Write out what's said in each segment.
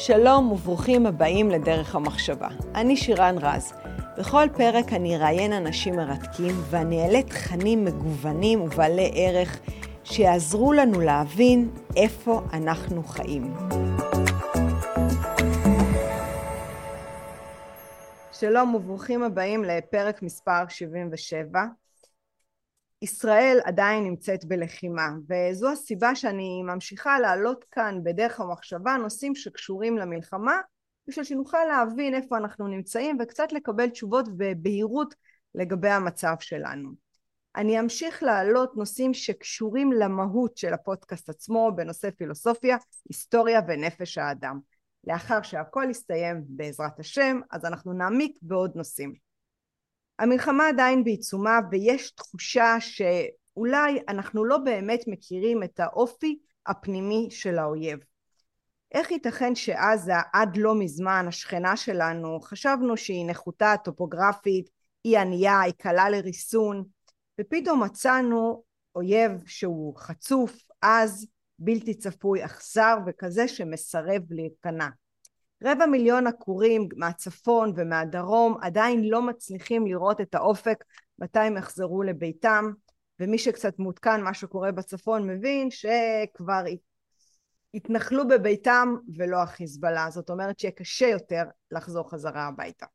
שלום וברוכים הבאים לדרך המחשבה. אני שירן רז. בכל פרק אני אראיין אנשים מרתקים ואני אעלה תכנים מגוונים ובעלי ערך שיעזרו לנו להבין איפה אנחנו חיים. שלום וברוכים הבאים לפרק מספר 77. ישראל עדיין נמצאת בלחימה וזו הסיבה שאני ממשיכה להעלות כאן בדרך המחשבה נושאים שקשורים למלחמה בשביל שנוכל להבין איפה אנחנו נמצאים וקצת לקבל תשובות ובהירות לגבי המצב שלנו. אני אמשיך להעלות נושאים שקשורים למהות של הפודקאסט עצמו בנושא פילוסופיה, היסטוריה ונפש האדם. לאחר שהכל יסתיים בעזרת השם אז אנחנו נעמיק בעוד נושאים. המלחמה עדיין בעיצומה ויש תחושה שאולי אנחנו לא באמת מכירים את האופי הפנימי של האויב. איך ייתכן שעזה עד לא מזמן השכנה שלנו חשבנו שהיא נחותה טופוגרפית, היא ענייה, היא קלה לריסון ופתאום מצאנו אויב שהוא חצוף, עז, בלתי צפוי, אכזר וכזה שמסרב להיכנע. רבע מיליון עקורים מהצפון ומהדרום עדיין לא מצליחים לראות את האופק מתי הם יחזרו לביתם ומי שקצת מעודכן מה שקורה בצפון מבין שכבר התנחלו בביתם ולא החיזבאללה זאת אומרת שיהיה קשה יותר לחזור חזרה הביתה.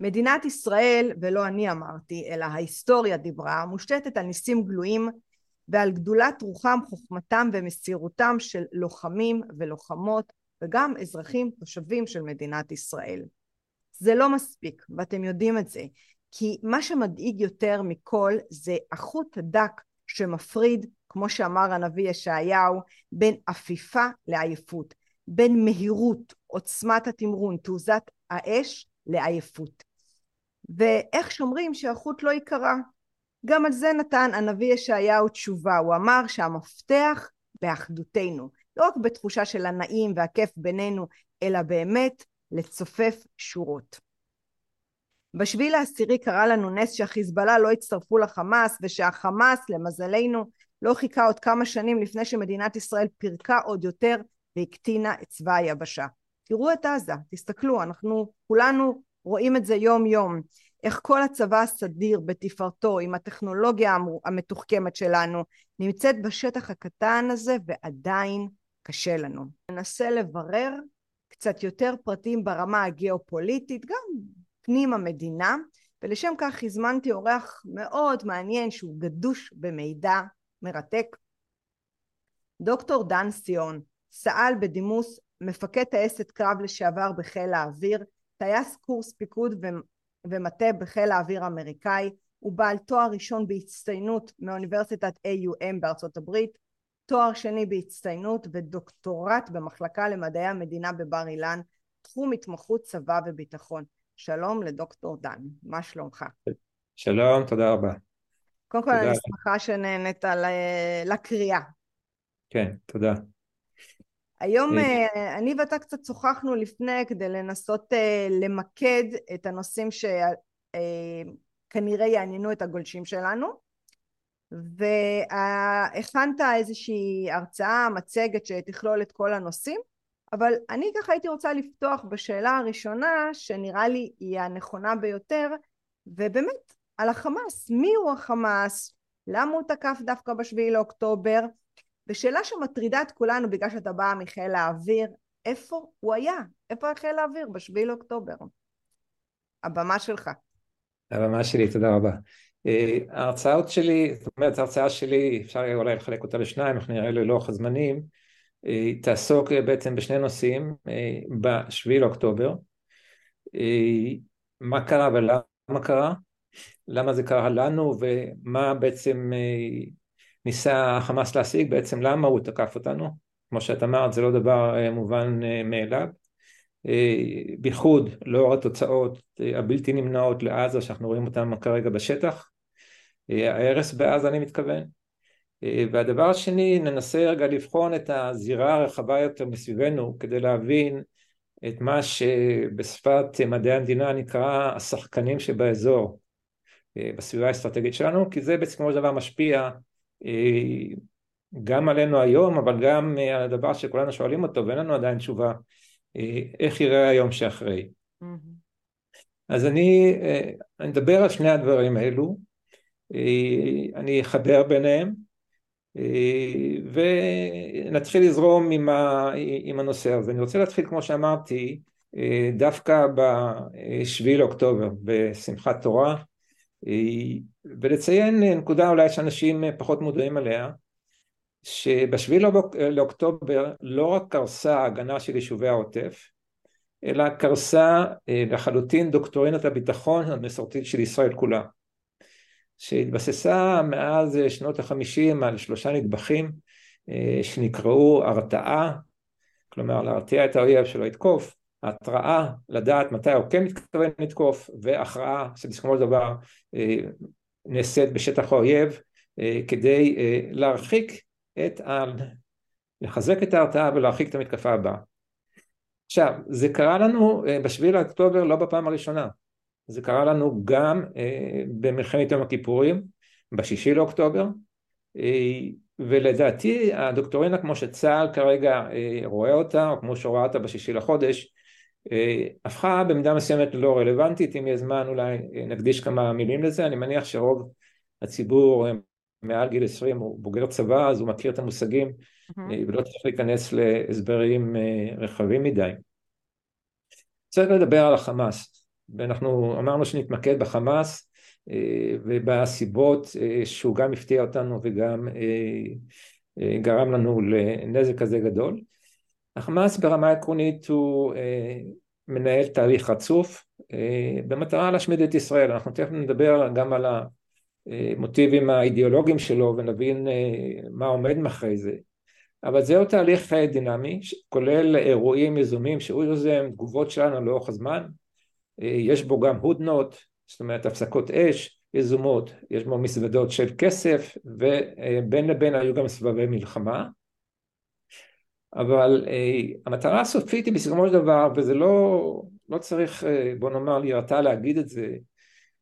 מדינת ישראל ולא אני אמרתי אלא ההיסטוריה דיברה מושתתת על ניסים גלויים ועל גדולת רוחם חוכמתם ומסירותם של לוחמים ולוחמות וגם אזרחים תושבים של מדינת ישראל. זה לא מספיק ואתם יודעים את זה כי מה שמדאיג יותר מכל זה החוט הדק שמפריד כמו שאמר הנביא ישעיהו בין עפיפה לעייפות בין מהירות עוצמת התמרון תעוזת האש לעייפות. ואיך שומרים שהחוט לא ייקרע? גם על זה נתן הנביא ישעיהו תשובה. הוא אמר שהמפתח באחדותנו לא רק בתחושה של הנעים והכיף בינינו, אלא באמת לצופף שורות. בשביל העשירי קרה לנו נס שהחיזבאללה לא הצטרפו לחמאס ושהחמאס למזלנו לא חיכה עוד כמה שנים לפני שמדינת ישראל פירקה עוד יותר והקטינה את צבא היבשה. תראו את עזה, תסתכלו, אנחנו כולנו רואים את זה יום יום. איך כל הצבא הסדיר בתפארתו עם הטכנולוגיה המתוחכמת שלנו נמצאת בשטח הקטן הזה ועדיין קשה לנו. ננסה לברר קצת יותר פרטים ברמה הגיאופוליטית, גם פנים המדינה, ולשם כך הזמנתי אורח מאוד מעניין שהוא גדוש במידע מרתק. דוקטור דן סיון, סא"ל בדימוס, מפקד טייסת קרב לשעבר בחיל האוויר, טייס קורס פיקוד ומטה בחיל האוויר האמריקאי, הוא בעל תואר ראשון בהצטיינות מאוניברסיטת AUM בארצות הברית, תואר שני בהצטיינות ודוקטורט במחלקה למדעי המדינה בבר אילן, תחום התמחות צבא וביטחון. שלום לדוקטור דן, מה שלומך? שלום, תודה רבה. קודם כל אני שמחה שנהנית לקריאה. כן, תודה. היום אה, אה, אני ואתה קצת שוחחנו לפני כדי לנסות אה, למקד את הנושאים שכנראה יעניינו את הגולשים שלנו. והכנת איזושהי הרצאה, מצגת שתכלול את כל הנושאים, אבל אני ככה הייתי רוצה לפתוח בשאלה הראשונה שנראה לי היא הנכונה ביותר, ובאמת על החמאס, מי הוא החמאס, למה הוא תקף דווקא בשביעי לאוקטובר, ושאלה שמטרידה את כולנו בגלל שאתה בא מחיל האוויר, איפה הוא היה? איפה היה חיל האוויר בשביעי לאוקטובר? הבמה שלך. הבמה שלי, תודה רבה. אה, ההרצאות שלי, זאת אומרת ההרצאה שלי, אפשר אולי לחלק אותה לשניים, אנחנו נראה ללוח הזמנים, אה, תעסוק בעצם בשני נושאים, אה, בשביעי לאוקטובר, מה קרה ולמה קרה, למה זה קרה לנו? ומה בעצם ניסה החמאס להשיג, בעצם למה הוא תקף אותנו, כמו שאת אמרת זה לא דבר מובן מאליו, בייחוד לאור התוצאות הבלתי נמנעות לעזה שאנחנו רואים אותן כרגע בשטח, ההרס בעזה אני מתכוון. והדבר השני, ננסה רגע לבחון את הזירה הרחבה יותר מסביבנו כדי להבין את מה שבשפת מדעי המדינה נקרא השחקנים שבאזור בסביבה האסטרטגית שלנו, כי זה בעצם כמו דבר משפיע גם עלינו היום, אבל גם על הדבר שכולנו שואלים אותו, ואין לנו עדיין תשובה, איך יראה היום שאחרי. אז אני, אני אדבר על שני הדברים האלו, אני אחבר ביניהם, ונתחיל לזרום עם, ה, עם הנושא הזה. אני רוצה להתחיל, כמו שאמרתי, דווקא בשביעי לאוקטובר, בשמחת תורה, ולציין נקודה אולי שאנשים פחות מודעים עליה, שבשביעי לאוקטובר לא רק קרסה ההגנה של יישובי העוטף, אלא קרסה לחלוטין דוקטורינת הביטחון המסורתית של ישראל כולה. שהתבססה מאז שנות החמישים על שלושה נדבכים אה, שנקראו הרתעה, כלומר להרתיע את האויב שלא יתקוף, התראה, לדעת מתי הוא כן מתכוון לתקוף, והכרעה שבסיכומו של דבר אה, נעשית בשטח האויב אה, כדי להרחיק את ה... לחזק את ההרתעה ולהרחיק את המתקפה הבאה. עכשיו, זה קרה לנו בשביעי לאוקטובר לא בפעם הראשונה, זה קרה לנו גם אה, במלחמת יום הכיפורים, בשישי לאוקטובר, אה, ולדעתי הדוקטורינה כמו שצה"ל כרגע אה, רואה אותה, או כמו שרואה אותה בשישי לחודש, הפכה במידה מסוימת לא רלוונטית, אם יהיה זמן אולי נקדיש כמה מילים לזה, אני מניח שרוב הציבור מעל גיל 20 הוא בוגר צבא, אז הוא מכיר את המושגים, mm-hmm. ולא צריך להיכנס להסברים רחבים מדי. צריך לדבר על החמאס. ואנחנו אמרנו שנתמקד בחמאס אה, ובסיבות אה, שהוא גם הפתיע אותנו וגם אה, גרם לנו לנזק כזה גדול. החמאס ברמה עקרונית הוא מנהל תהליך רצוף במטרה להשמיד את ישראל. אנחנו תכף נדבר גם על המוטיבים האידיאולוגיים שלו ונבין מה עומד מאחורי זה. אבל זהו תהליך דינמי, כולל אירועים יזומים שהוא יוזם, תגובות שלנו לאורך הזמן, יש בו גם הודנות, זאת אומרת הפסקות אש יזומות, יש בו מזוודות של כסף ובין לבין היו גם סבבי מלחמה אבל אה, המטרה הסופית היא בסיכומו של דבר וזה לא, לא צריך אה, בוא נאמר להירתע להגיד את זה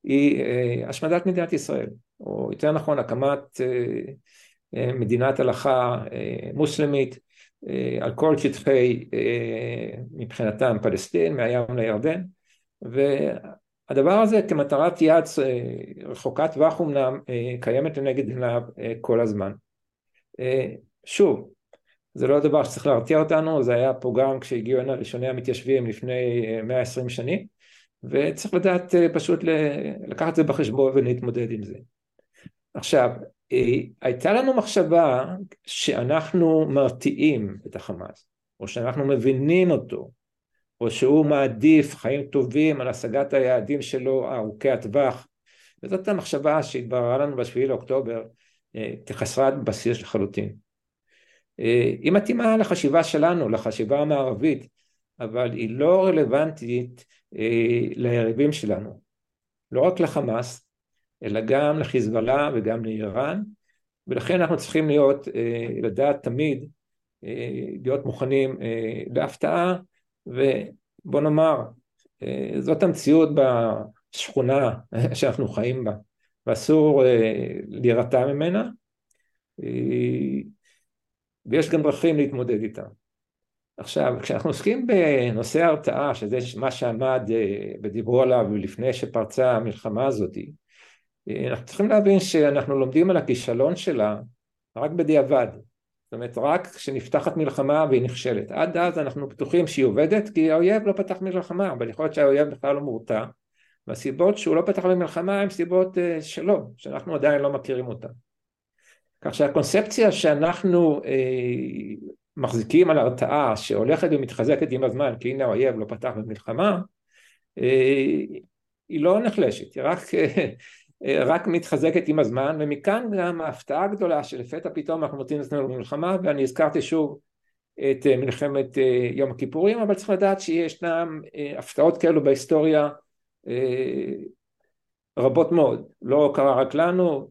היא אה, השמדת מדינת ישראל או יותר נכון הקמת מדינת הלכה מוסלמית על כל שטחי מבחינתם פלסטין מהים לירדן והדבר הזה כמטרת יעד אה, רחוקת טווח אמנם אה, קיימת לנגד עיניו אה, כל הזמן. שוב, זה לא דבר שצריך להרתיע אותנו, זה היה פה גם כשהגיעו הנה ראשוני המתיישבים לפני 120 שנים, וצריך לדעת פשוט לקחת את זה בחשבון ולהתמודד עם זה. עכשיו, הייתה לנו מחשבה שאנחנו מרתיעים את החמאס, או שאנחנו מבינים אותו, או שהוא מעדיף חיים טובים על השגת היעדים שלו ארוכי הטווח וזאת המחשבה שהתבררה לנו בשביעי לאוקטובר אה, כחסרת בסיס לחלוטין. אה, היא מתאימה לחשיבה שלנו, לחשיבה המערבית, אבל היא לא רלוונטית אה, ליריבים שלנו, לא רק לחמאס, אלא גם לחיזבאללה וגם לאיראן, ולכן אנחנו צריכים להיות, לדעת תמיד, להיות מוכנים להפתעה ובוא נאמר, אה, זאת המציאות בשכונה שאנחנו חיים בה, ואסור אה, להירתע ממנה, אה, ויש גם דרכים להתמודד איתה. עכשיו, כשאנחנו עוסקים בנושא ההרתעה, שזה מה שעמד ודיברו עליו לפני שפרצה המלחמה הזאת, אנחנו צריכים להבין שאנחנו לומדים על הכישלון שלה רק בדיעבד. זאת אומרת רק כשנפתחת מלחמה והיא נכשלת. עד אז אנחנו בטוחים שהיא עובדת כי האויב לא פתח מלחמה אבל יכול להיות שהאויב בכלל לא מורתע. והסיבות שהוא לא פתח במלחמה הן סיבות אה, שלו שאנחנו עדיין לא מכירים אותן כך שהקונספציה שאנחנו אה, מחזיקים על הרתעה שהולכת ומתחזקת עם הזמן כי הנה האויב לא פתח במלחמה אה, היא לא נחלשת, היא רק אה, רק מתחזקת עם הזמן ומכאן גם ההפתעה הגדולה שלפתע פתאום אנחנו מוצאים את עצמנו במלחמה ואני הזכרתי שוב את אה, מלחמת יום הכיפורים אבל צריך לדעת שישנם הפתעות כאלו בהיסטוריה רבות מאוד. לא קרה רק לנו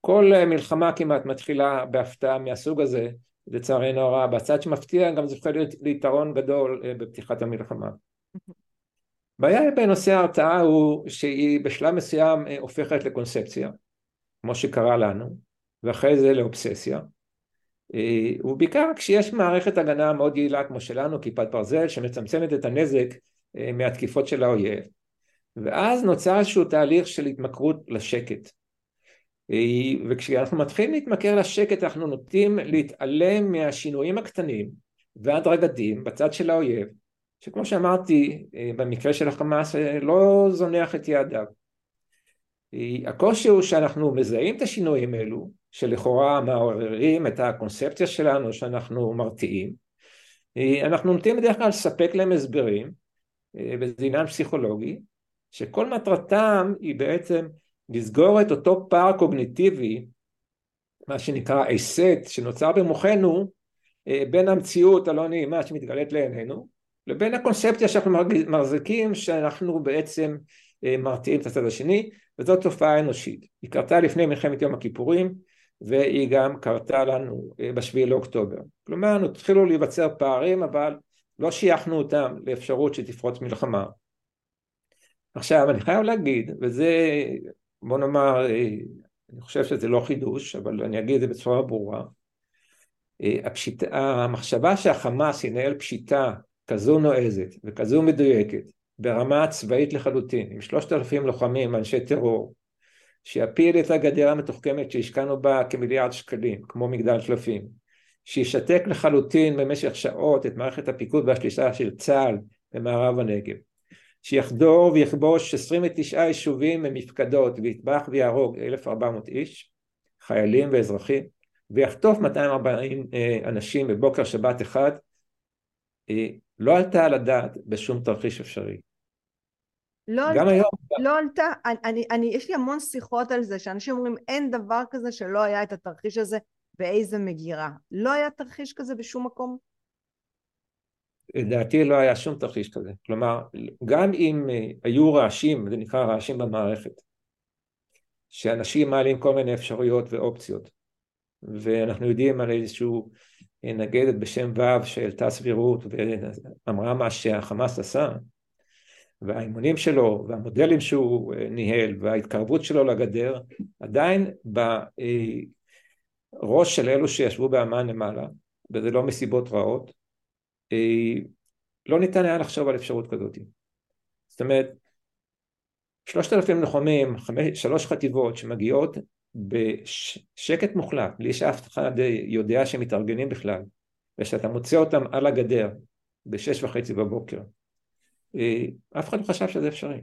כל מלחמה כמעט מתחילה בהפתעה מהסוג הזה לצערנו הרב בצד שמפתיע גם זה יכול להיות ליתרון גדול בפתיחת המלחמה הבעיה בנושא ההרתעה הוא שהיא בשלב מסוים אה, הופכת לקונספציה, כמו שקרה לנו, ואחרי זה לאובססיה, ובעיקר כשיש מערכת הגנה מאוד יעילה כמו שלנו, כיפת ברזל, שמצמצמת את הנזק מהתקיפות של האויב. ואז נוצר איזשהו תהליך של התמכרות לשקט. וכשאנחנו מתחילים להתמכר לשקט אנחנו נוטים להתעלם מהשינויים הקטנים וההדרגתיים בצד של האויב שכמו שאמרתי במקרה של החמאס לא זונח את יעדיו. הקושי הוא שאנחנו מזהים את השינויים האלו שלכאורה מעוררים את הקונספציה שלנו שאנחנו מרתיעים אנחנו נוטים בדרך כלל לספק להם הסברים וזה פסיכולוגי שכל מטרתם היא בעצם לסגור את אותו פער קוגניטיבי, מה שנקרא הסט שנוצר במוחנו, אה, בין המציאות הלא נעימה שמתגלית לעינינו, לבין הקונספציה שאנחנו מחזיקים שאנחנו בעצם אה, מרתיעים את הצד השני, וזאת תופעה אנושית. היא קרתה לפני מלחמת יום הכיפורים, והיא גם קרתה לנו אה, בשביעי לאוקטובר. כלומר, התחילו להיווצר פערים, אבל לא שייכנו אותם לאפשרות שתפרוץ מלחמה. עכשיו, אני חייב להגיד, וזה בוא נאמר, אה, אני חושב שזה לא חידוש, אבל אני אגיד את זה בצורה ברורה, אה, הפשיט... המחשבה שהחמאס ינהל פשיטה כזו נועזת וכזו מדויקת ברמה צבאית לחלוטין, עם שלושת אלפים לוחמים, אנשי טרור, שיפיל את הגדר המתוחכמת שהשקענו בה כמיליארד שקלים, כמו מגדל שלפים, שישתק לחלוטין במשך שעות את מערכת הפיקוד והשלישה של צה"ל במערב הנגב, שיחדור ויכבוש 29 יישובים ממפקדות ויטבח ויהרוג 1,400 איש, חיילים ואזרחים, ויחטוף 240 אה, אנשים בבוקר שבת אחד, אה, לא עלתה על הדעת בשום תרחיש אפשרי. לא גם עלתה, היום. לא עלתה, אני, אני, יש לי המון שיחות על זה, שאנשים אומרים אין דבר כזה שלא היה את התרחיש הזה באיזה מגירה. לא היה תרחיש כזה בשום מקום? לדעתי לא היה שום תרחיש כזה. כלומר, גם אם אה, היו רעשים, זה נקרא רעשים במערכת, שאנשים מעלים כל מיני אפשרויות ואופציות, ואנחנו יודעים על איזשהו אה, נגדת בשם ו' שהעלתה סבירות ואמרה מה שהחמאס עשה, והאימונים שלו והמודלים שהוא אה, ניהל וההתקרבות שלו לגדר, עדיין בראש של אלו שישבו באמ"ן למעלה, וזה לא מסיבות רעות, לא ניתן היה לחשוב על אפשרות כזאת. זאת אומרת, שלושת אלפים לוחמים, שלוש חטיבות שמגיעות בשקט מוחלט, בלי שאף אחד יודע שהם מתארגנים בכלל, ושאתה מוצא אותם על הגדר בשש וחצי בבוקר, אה, אף אחד לא חשב שזה אפשרי.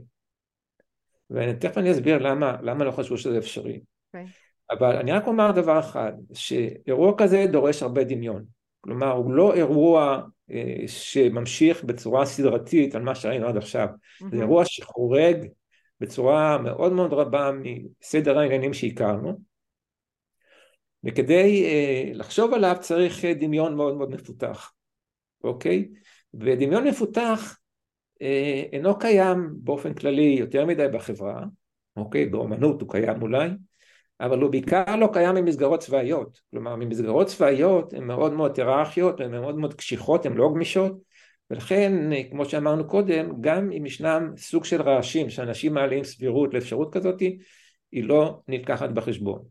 ותכף אני אסביר למה, למה לא חשבו שזה אפשרי. Okay. אוקיי. אבל אני רק אומר דבר אחד, שאירוע כזה דורש הרבה דמיון. כלומר, הוא לא אירוע אה, שממשיך בצורה סדרתית על מה שראינו עד עכשיו. Mm-hmm. זה אירוע שחורג בצורה מאוד מאוד רבה מסדר העניינים שהכרנו, וכדי uh, לחשוב עליו צריך דמיון מאוד מאוד מפותח, אוקיי? ודמיון מפותח uh, אינו קיים באופן כללי יותר מדי בחברה, אוקיי? באומנות הוא קיים אולי, אבל הוא בעיקר לא קיים ממסגרות צבאיות, כלומר ממסגרות צבאיות הן מאוד מאוד היררכיות, הן מאוד מאוד קשיחות, הן לא גמישות, ולכן כמו שאמרנו קודם, גם אם ישנם סוג של רעשים שאנשים מעלים סבירות לאפשרות כזאת, היא לא נלקחת בחשבון.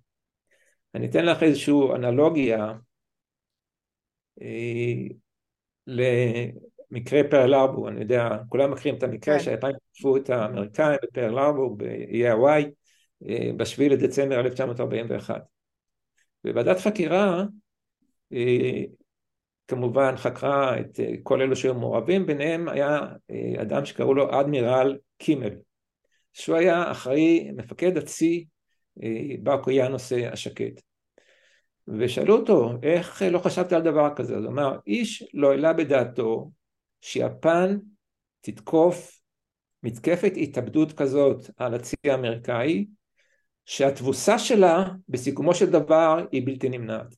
אני אתן לך איזושהי אנלוגיה אה, למקרה פרל ארבור, אני יודע, כולם מכירים את המקרה כן. שהיפנים תקפו את האמריקאים בפרל ארבור באיי הוואי, אה, בשביעי לדצמבר 1941. וועדת חקירה אה, כמובן חקרה את אה, כל אלו שהיו מעורבים, ביניהם היה אדם שקראו לו אדמירל קימל, שהוא היה אחראי, מפקד הצי באוקיינוס השקט. ושאלו אותו, איך לא חשבת על דבר כזה? אז הוא אמר, איש לא העלה בדעתו שיפן תתקוף מתקפת התאבדות כזאת על הצי האמריקאי שהתבוסה שלה בסיכומו של דבר היא בלתי נמנעת.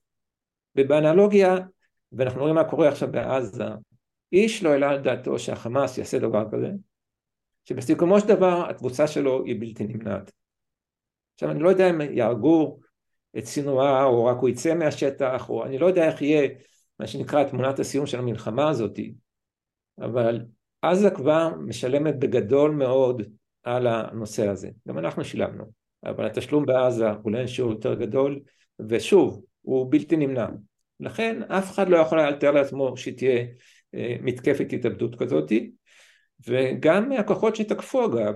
ובאנלוגיה, ואנחנו רואים מה קורה עכשיו בעזה, איש לא העלה על דעתו שהחמאס יעשה דבר כזה, שבסיכומו של דבר התבוסה שלו היא בלתי נמנעת. עכשיו אני לא יודע אם יהרגו את סינואר או רק הוא יצא מהשטח או אני לא יודע איך יהיה מה שנקרא תמונת הסיום של המלחמה הזאת אבל עזה כבר משלמת בגדול מאוד על הנושא הזה גם אנחנו שילמנו אבל התשלום בעזה הוא לאין שיעור יותר גדול, ושוב, הוא בלתי נמנע. לכן אף אחד לא יכול היה לתאר לעצמו שתהיה מתקפת התאבדות כזאתי וגם הכוחות שתקפו אגב,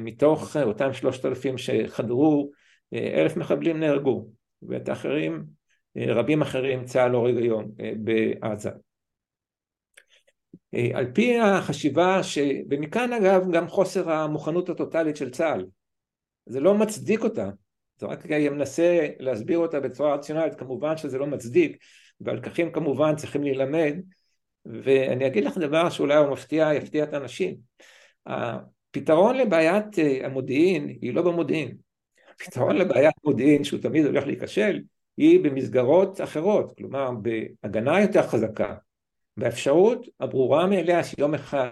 מתוך אותם שלושת אלפים שחדרו, אלף מחבלים נהרגו, ואת האחרים, רבים אחרים צה"ל הורג היום בעזה. על פי החשיבה, ש... ומכאן אגב גם חוסר המוכנות הטוטלית של צה"ל, זה לא מצדיק אותה, זה רק מנסה להסביר אותה בצורה רציונלית, כמובן שזה לא מצדיק, והלקחים כמובן צריכים להילמד, ואני אגיד לך דבר שאולי הוא מפתיע, יפתיע את האנשים. הפתרון לבעיית אה, המודיעין היא לא במודיעין. הפתרון לבעיית מודיעין שהוא תמיד הולך להיכשל היא במסגרות אחרות, כלומר בהגנה יותר חזקה, באפשרות הברורה מאליה שיום אחד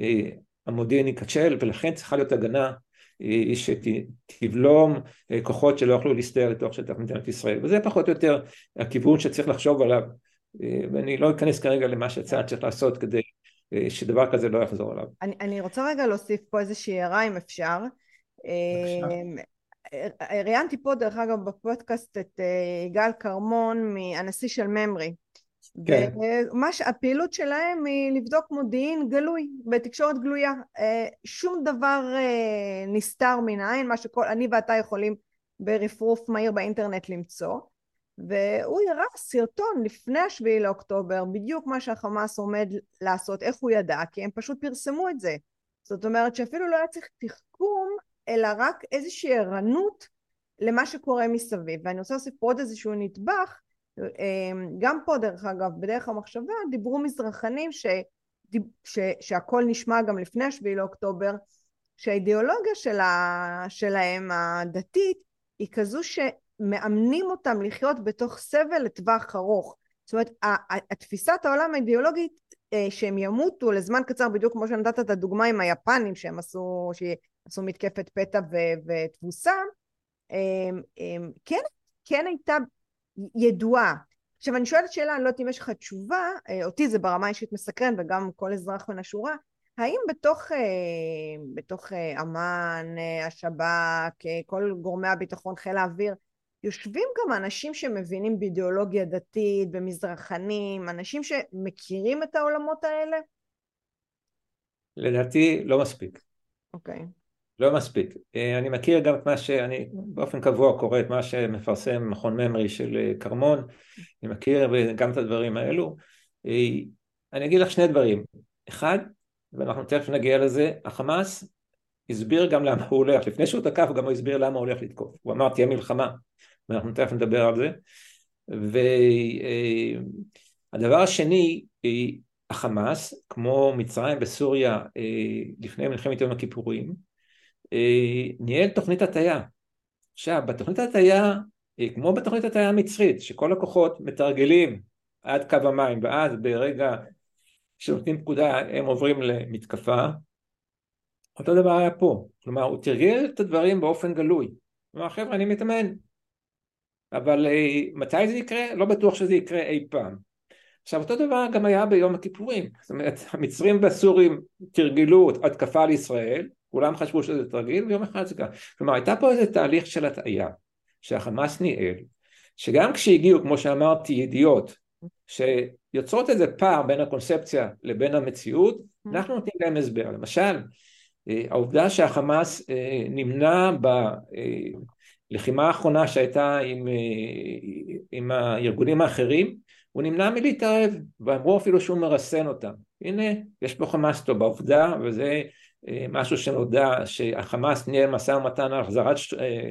אה, המודיעין ייכשל ולכן צריכה להיות הגנה אה, שתבלום כוחות שלא יוכלו להסתער לתוך שטח מדינת ישראל וזה פחות או יותר הכיוון שצריך לחשוב עליו אה, ואני לא אכנס כרגע למה שצה"ל צריך לעשות כדי אה, שדבר כזה לא יחזור עליו. אני, אני רוצה רגע להוסיף פה איזושהי הערה אם אפשר. אה, ראיינתי פה דרך אגב בפודקאסט את יגאל כרמון מהנשיא של ממרי. כן. והפעילות שלהם היא לבדוק מודיעין גלוי, בתקשורת גלויה. שום דבר נסתר מן העין, מה שאני ואתה יכולים ברפרוף מהיר באינטרנט למצוא. והוא הראה סרטון לפני השביעי לאוקטובר, בדיוק מה שהחמאס עומד לעשות, איך הוא ידע, כי הם פשוט פרסמו את זה. זאת אומרת שאפילו לא היה צריך תחכום, אלא רק איזושהי ערנות למה שקורה מסביב. ואני רוצה להוסיף עוד איזשהו נדבך, גם פה דרך אגב, בדרך המחשבה, דיברו מזרחנים ש, ש, שהכל נשמע גם לפני השביעי לאוקטובר, שהאידיאולוגיה שלה, שלהם הדתית היא כזו ש... מאמנים אותם לחיות בתוך סבל לטווח ארוך. זאת אומרת, התפיסת העולם האידיאולוגית אה, שהם ימותו לזמן קצר, בדיוק כמו שנתת את הדוגמה עם היפנים שהם עשו, שעשו מתקפת פתע ותבוסה, כן, כן הייתה ידועה. עכשיו אני שואלת שאלה, אני לא יודעת אם יש לך תשובה, אה, אותי זה ברמה אישית מסקרן וגם כל אזרח מן השורה, האם בתוך, אה, בתוך אמ"ן, השב"כ, כל גורמי הביטחון, חיל האוויר, יושבים גם אנשים שמבינים באידיאולוגיה דתית, במזרחנים, אנשים שמכירים את העולמות האלה? לדעתי לא מספיק. אוקיי. Okay. לא מספיק. אה, אני מכיר גם את מה שאני באופן קבוע קורא את מה שמפרסם מכון ממרי של אה, כרמון, אני מכיר גם את הדברים האלו. אה, אני אגיד לך שני דברים. אחד, ואנחנו תכף נגיע לזה, החמאס הסביר גם למה הוא הולך, לפני שהוא תקף גם הוא הסביר למה הוא הולך לתקוף, הוא אמר תהיה מלחמה, ואנחנו תכף נדבר על זה. והדבר השני, החמאס, כמו מצרים וסוריה לפני מלחמת יום הכיפורים, ניהל תוכנית הטיה. עכשיו, בתוכנית הטיה, אה, כמו בתוכנית הטיה המצרית, שכל הכוחות מתרגלים עד קו המים, ואז ברגע שנותנים פקודה הם עוברים למתקפה, אותו דבר היה פה. כלומר, הוא תרגל את הדברים באופן גלוי. כלומר, חבר'ה, אני מתאמן, אבל אה, מתי זה יקרה? לא בטוח שזה יקרה אי פעם. עכשיו אותו דבר גם היה ביום הכיפורים, זאת אומרת המצרים והסורים תרגלו התקפה על ישראל, כולם חשבו שזה תרגיל ויום אחד זה קרה, כלומר הייתה פה איזה תהליך של הטעיה שהחמאס ניהל, שגם כשהגיעו כמו שאמרתי ידיעות שיוצרות איזה פער בין הקונספציה לבין המציאות, אנחנו נותנים להם הסבר, למשל אה, העובדה שהחמאס אה, נמנע ב... לחימה האחרונה שהייתה עם, אה, עם הארגונים האחרים, הוא נמנע מלהתערב, ואמרו אפילו שהוא מרסן אותם. הנה, יש פה חמאס טוב בעובדה, וזה אה, משהו שנודע שהחמאס ניהל משא ומתן על החזרת אה,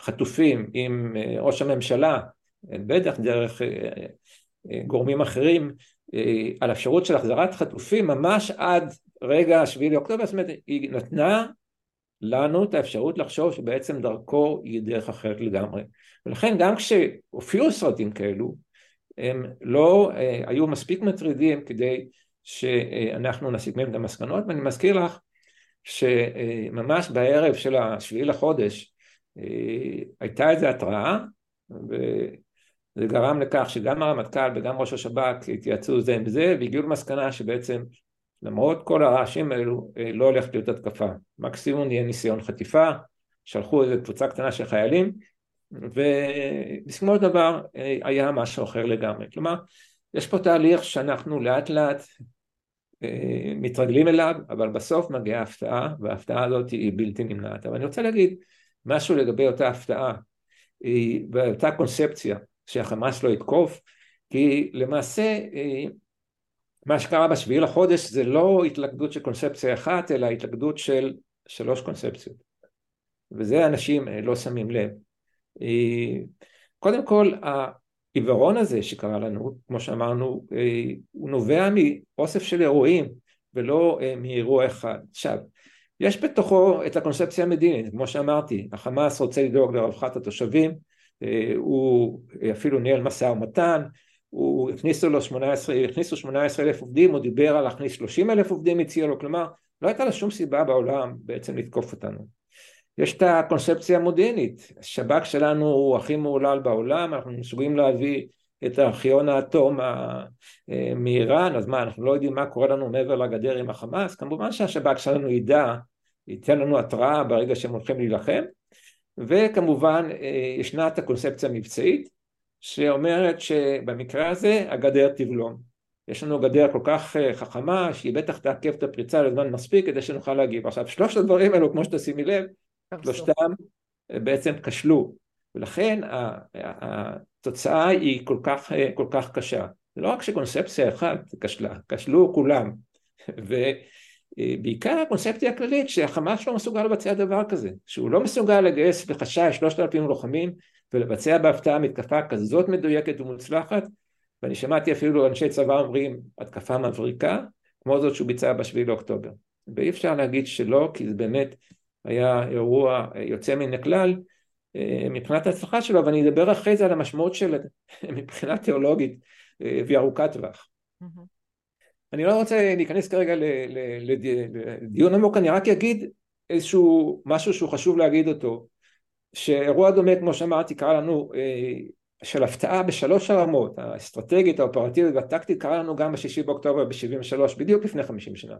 חטופים עם ראש הממשלה, בטח דרך גורמים אחרים, על אפשרות של החזרת חטופים ממש עד רגע השביעי לאוקטובר, זאת אומרת, היא נתנה לנו את האפשרות לחשוב שבעצם דרכו היא דרך אחרת לגמרי. ולכן גם כשהופיעו סרטים כאלו, הם לא אה, היו מספיק מטרידים כדי שאנחנו נסיק מהם את המסקנות, ואני מזכיר לך שממש בערב של השביעי לחודש אה, הייתה איזו התראה, וזה גרם לכך שגם הרמטכ"ל וגם ראש השב"כ התייעצו זה עם זה, והגיעו למסקנה שבעצם למרות כל הרעשים האלו אה, לא הולכת להיות התקפה, מקסימום יהיה ניסיון חטיפה, שלחו איזו קבוצה קטנה של חיילים ובסיכומו של דבר היה משהו אחר לגמרי. כלומר, יש פה תהליך שאנחנו לאט לאט מתרגלים אליו, אבל בסוף מגיעה הפתעה, וההפתעה הזאת היא בלתי נמנעת. אבל אני רוצה להגיד משהו לגבי אותה הפתעה, ואותה קונספציה שהחמאס לא יתקוף, כי למעשה מה שקרה בשביעי לחודש זה לא התלכדות של קונספציה אחת, אלא התלכדות של שלוש קונספציות. וזה אנשים לא שמים לב. קודם כל, העיוורון הזה שקרה לנו, כמו שאמרנו, הוא נובע מאוסף של אירועים ולא מאירוע אחד. עכשיו, יש בתוכו את הקונספציה המדינית, כמו שאמרתי, החמאס רוצה לדאוג לרווחת התושבים, הוא אפילו ניהל משא ומתן, הוא הכניסו לו 18, הכניסו 18 אלף עובדים, הוא דיבר על להכניס 30 אלף עובדים הציע לו, כלומר לא הייתה לו שום סיבה בעולם בעצם לתקוף אותנו. יש את הקונספציה המודיעינית, השב"כ שלנו הוא הכי מהולל בעולם, אנחנו מסוגלים להביא את ארכיון האטום מאיראן, אז מה, אנחנו לא יודעים מה קורה לנו מעבר לגדר עם החמאס? כמובן שהשב"כ שלנו ידע, ייתן לנו התראה ברגע שהם הולכים להילחם, וכמובן אה, ישנה את הקונספציה המבצעית, שאומרת שבמקרה הזה הגדר תבלום. יש לנו גדר כל כך אה, חכמה שהיא בטח תעכב את הפריצה לזמן מספיק כדי שנוכל להגיב. עכשיו שלושת הדברים האלו כמו שתשימי לב, שלושתם אה, בעצם כשלו. ולכן התוצאה היא כל כך, אה, כל כך קשה. זה לא רק שקונספציה אחת כשלה, כשלו כולם. ובעיקר הקונספציה הכללית שהחמאס לא מסוגל לבצע דבר כזה, שהוא לא מסוגל לגייס בחשאי שלושת אלפים לוחמים ולבצע בהפתעה מתקפה כזאת מדויקת ומוצלחת. ואני שמעתי אפילו אנשי צבא אומרים התקפה מבריקה כמו זאת שהוא ביצע בשביעי לאוקטובר. ואי אפשר להגיד שלא כי זה באמת היה אירוע יוצא מן הכלל אה, מבחינת ההצלחה שלו ואני אדבר אחרי זה על המשמעות של מבחינה תיאולוגית אה, והיא ארוכת טווח mm-hmm. אני לא רוצה להיכנס כרגע לדיון עמוק אני רק אגיד איזשהו משהו שהוא חשוב להגיד אותו שאירוע דומה כמו שאמרתי קרה לנו אה, של הפתעה בשלוש הרמות האסטרטגית האופרטיבית והטקטית קרה לנו גם בשישי באוקטובר ב-73 בדיוק לפני חמישים שנה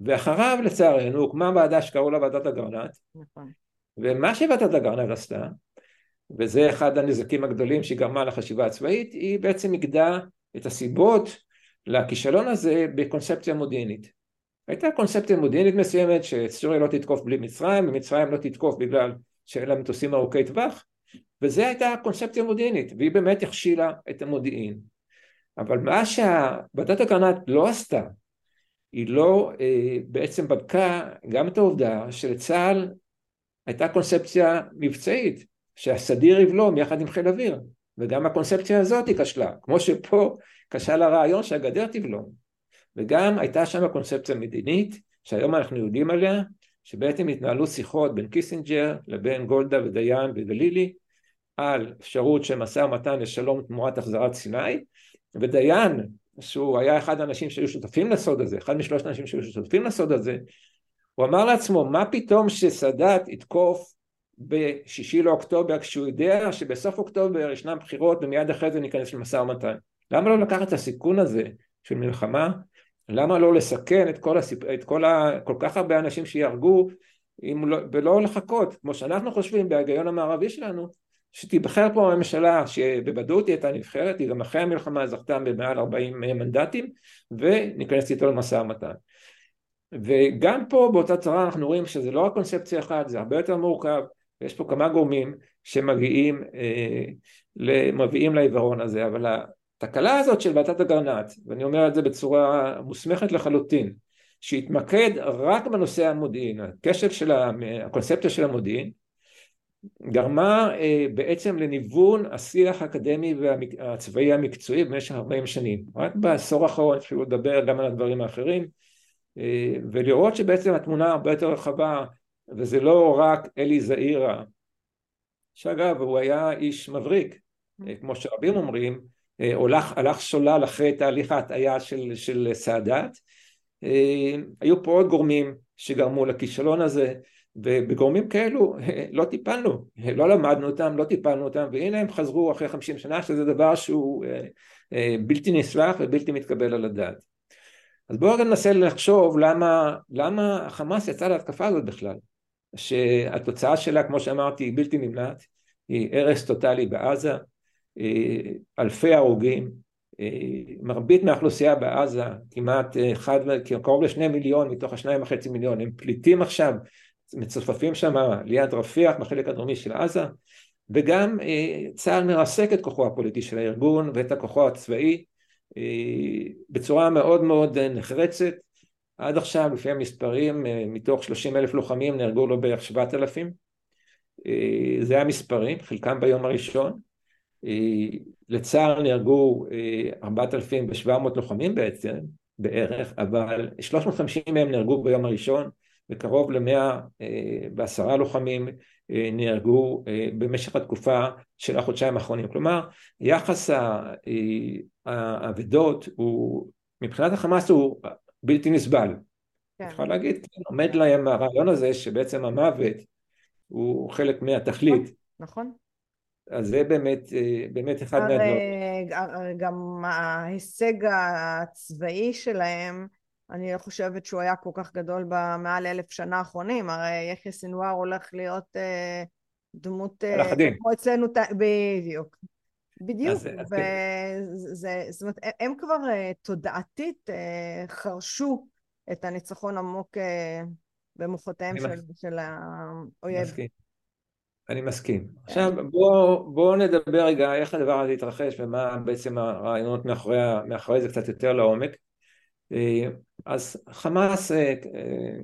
ואחריו לצערנו הוקמה ועדה שקראו לה ועדת אגרנט נכון. ומה שוועדת אגרנט עשתה וזה אחד הנזקים הגדולים שהיא גרמה לחשיבה הצבאית היא בעצם הגדה את הסיבות לכישלון הזה בקונספציה מודיעינית הייתה קונספציה מודיעינית מסוימת שסוריה לא תתקוף בלי מצרים ומצרים לא תתקוף בגלל שאין לה מטוסים ארוכי טווח וזו הייתה קונספציה מודיעינית והיא באמת הכשילה את המודיעין אבל מה שוועדת אגרנט לא עשתה היא לא אה, בעצם בדקה גם את העובדה שלצה"ל הייתה קונספציה מבצעית שהסדיר יבלום יחד עם חיל אוויר וגם הקונספציה הזאת היא כשלה כמו שפה כשל הרעיון שהגדר תבלום. וגם הייתה שם קונספציה מדינית שהיום אנחנו יודעים עליה שבעצם התנהלו שיחות בין קיסינג'ר לבין גולדה ודיין וגלילי על אפשרות של משא ומתן לשלום תמורת החזרת סיני ודיין שהוא היה אחד האנשים שהיו שותפים לסוד הזה, אחד משלושת האנשים שהיו שותפים לסוד הזה, הוא אמר לעצמו מה פתאום שסאדאת יתקוף בשישי לאוקטובר כשהוא יודע שבסוף אוקטובר ישנם בחירות ומיד אחרי זה ניכנס למשא ומתן? למה לא לקחת את הסיכון הזה של מלחמה? למה לא לסכן את כל, הסיפ... את כל, ה... כל כך הרבה אנשים שיהרגו לא... ולא לחכות, כמו שאנחנו חושבים בהיגיון המערבי שלנו, שתיבחר פה הממשלה שבוודאות היא הייתה נבחרת, היא גם אחרי המלחמה זכתה במעל 40 מנדטים, וניכנס איתו למשא ומתן. וגם פה באותה צרה אנחנו רואים שזה לא רק קונספציה אחת, זה הרבה יותר מורכב, ויש פה כמה גורמים שמגיעים, אה, מביאים לעיוורון הזה, אבל התקלה הזאת של ועדת אגרנט, ואני אומר את זה בצורה מוסמכת לחלוטין, שהתמקד רק בנושא המודיעין, הקשב של הקונספציה של המודיעין, גרמה אה, בעצם לניוון השיח האקדמי והצבאי המקצועי במשך 40 שנים. רק בעשור האחרון אפילו לדבר גם על הדברים האחרים, אה, ולראות שבעצם התמונה הרבה יותר רחבה, וזה לא רק אלי זעירה, שאגב הוא היה איש מבריק, אה, כמו שרבים אומרים, אה, הולך, הלך שולל אחרי תהליך ההטעיה של, של סאדאת. אה, היו פה עוד גורמים שגרמו לכישלון הזה, ובגורמים כאלו אה, לא טיפלנו, לא למדנו אותם, לא טיפלנו אותם, והנה הם חזרו אחרי חמישים שנה, שזה דבר שהוא בלתי נסלח ובלתי מתקבל על הדעת. אז בואו ננסה לחשוב למה, למה החמאס יצא להתקפה הזאת בכלל, שהתוצאה שלה, כמו שאמרתי, היא בלתי נמנעת, היא הרס טוטאלי בעזה, אלפי הרוגים, מרבית מהאוכלוסייה בעזה, כמעט אחד, קרוב לשני מיליון מתוך השניים וחצי מיליון, הם פליטים עכשיו, מצופפים שם ליד רפיח בחלק הדרומי של עזה, וגם צה"ל מרסק את כוחו הפוליטי של הארגון ואת הכוחו הצבאי בצורה מאוד מאוד נחרצת. עד עכשיו לפי המספרים מתוך 30 אלף לוחמים נהרגו לו בערך 7,000 זה המספרים חלקם ביום הראשון. לצער נהרגו 4,700 לוחמים בעצם בערך אבל 350 מהם נהרגו ביום הראשון וקרוב למאה ועשרה לוחמים נהרגו במשך התקופה של החודשיים האחרונים. כלומר, יחס האבדות הוא, מבחינת החמאס הוא בלתי נסבל. כן. אפשר להגיד, כן, עומד להם הרעיון הזה שבעצם המוות הוא חלק מהתכלית. נכון. אז זה באמת, באמת אחד מהדברים. גם ההישג הצבאי שלהם אני לא חושבת שהוא היה כל כך גדול במעל אלף שנה האחרונים, הרי יחיא סנוואר הולך להיות אה, דמות אה, כמו אצלנו, בדיוק, בדיוק, וזה, זאת אומרת, הם כבר אה, תודעתית אה, חרשו את הניצחון עמוק במוחותיהם של, של האויב. מסכים. אני מסכים. עכשיו בואו בוא נדבר רגע איך הדבר הזה התרחש ומה בעצם הרעיונות מאחורי, מאחורי זה קצת יותר לעומק. אה, אז חמאס, אה, אה,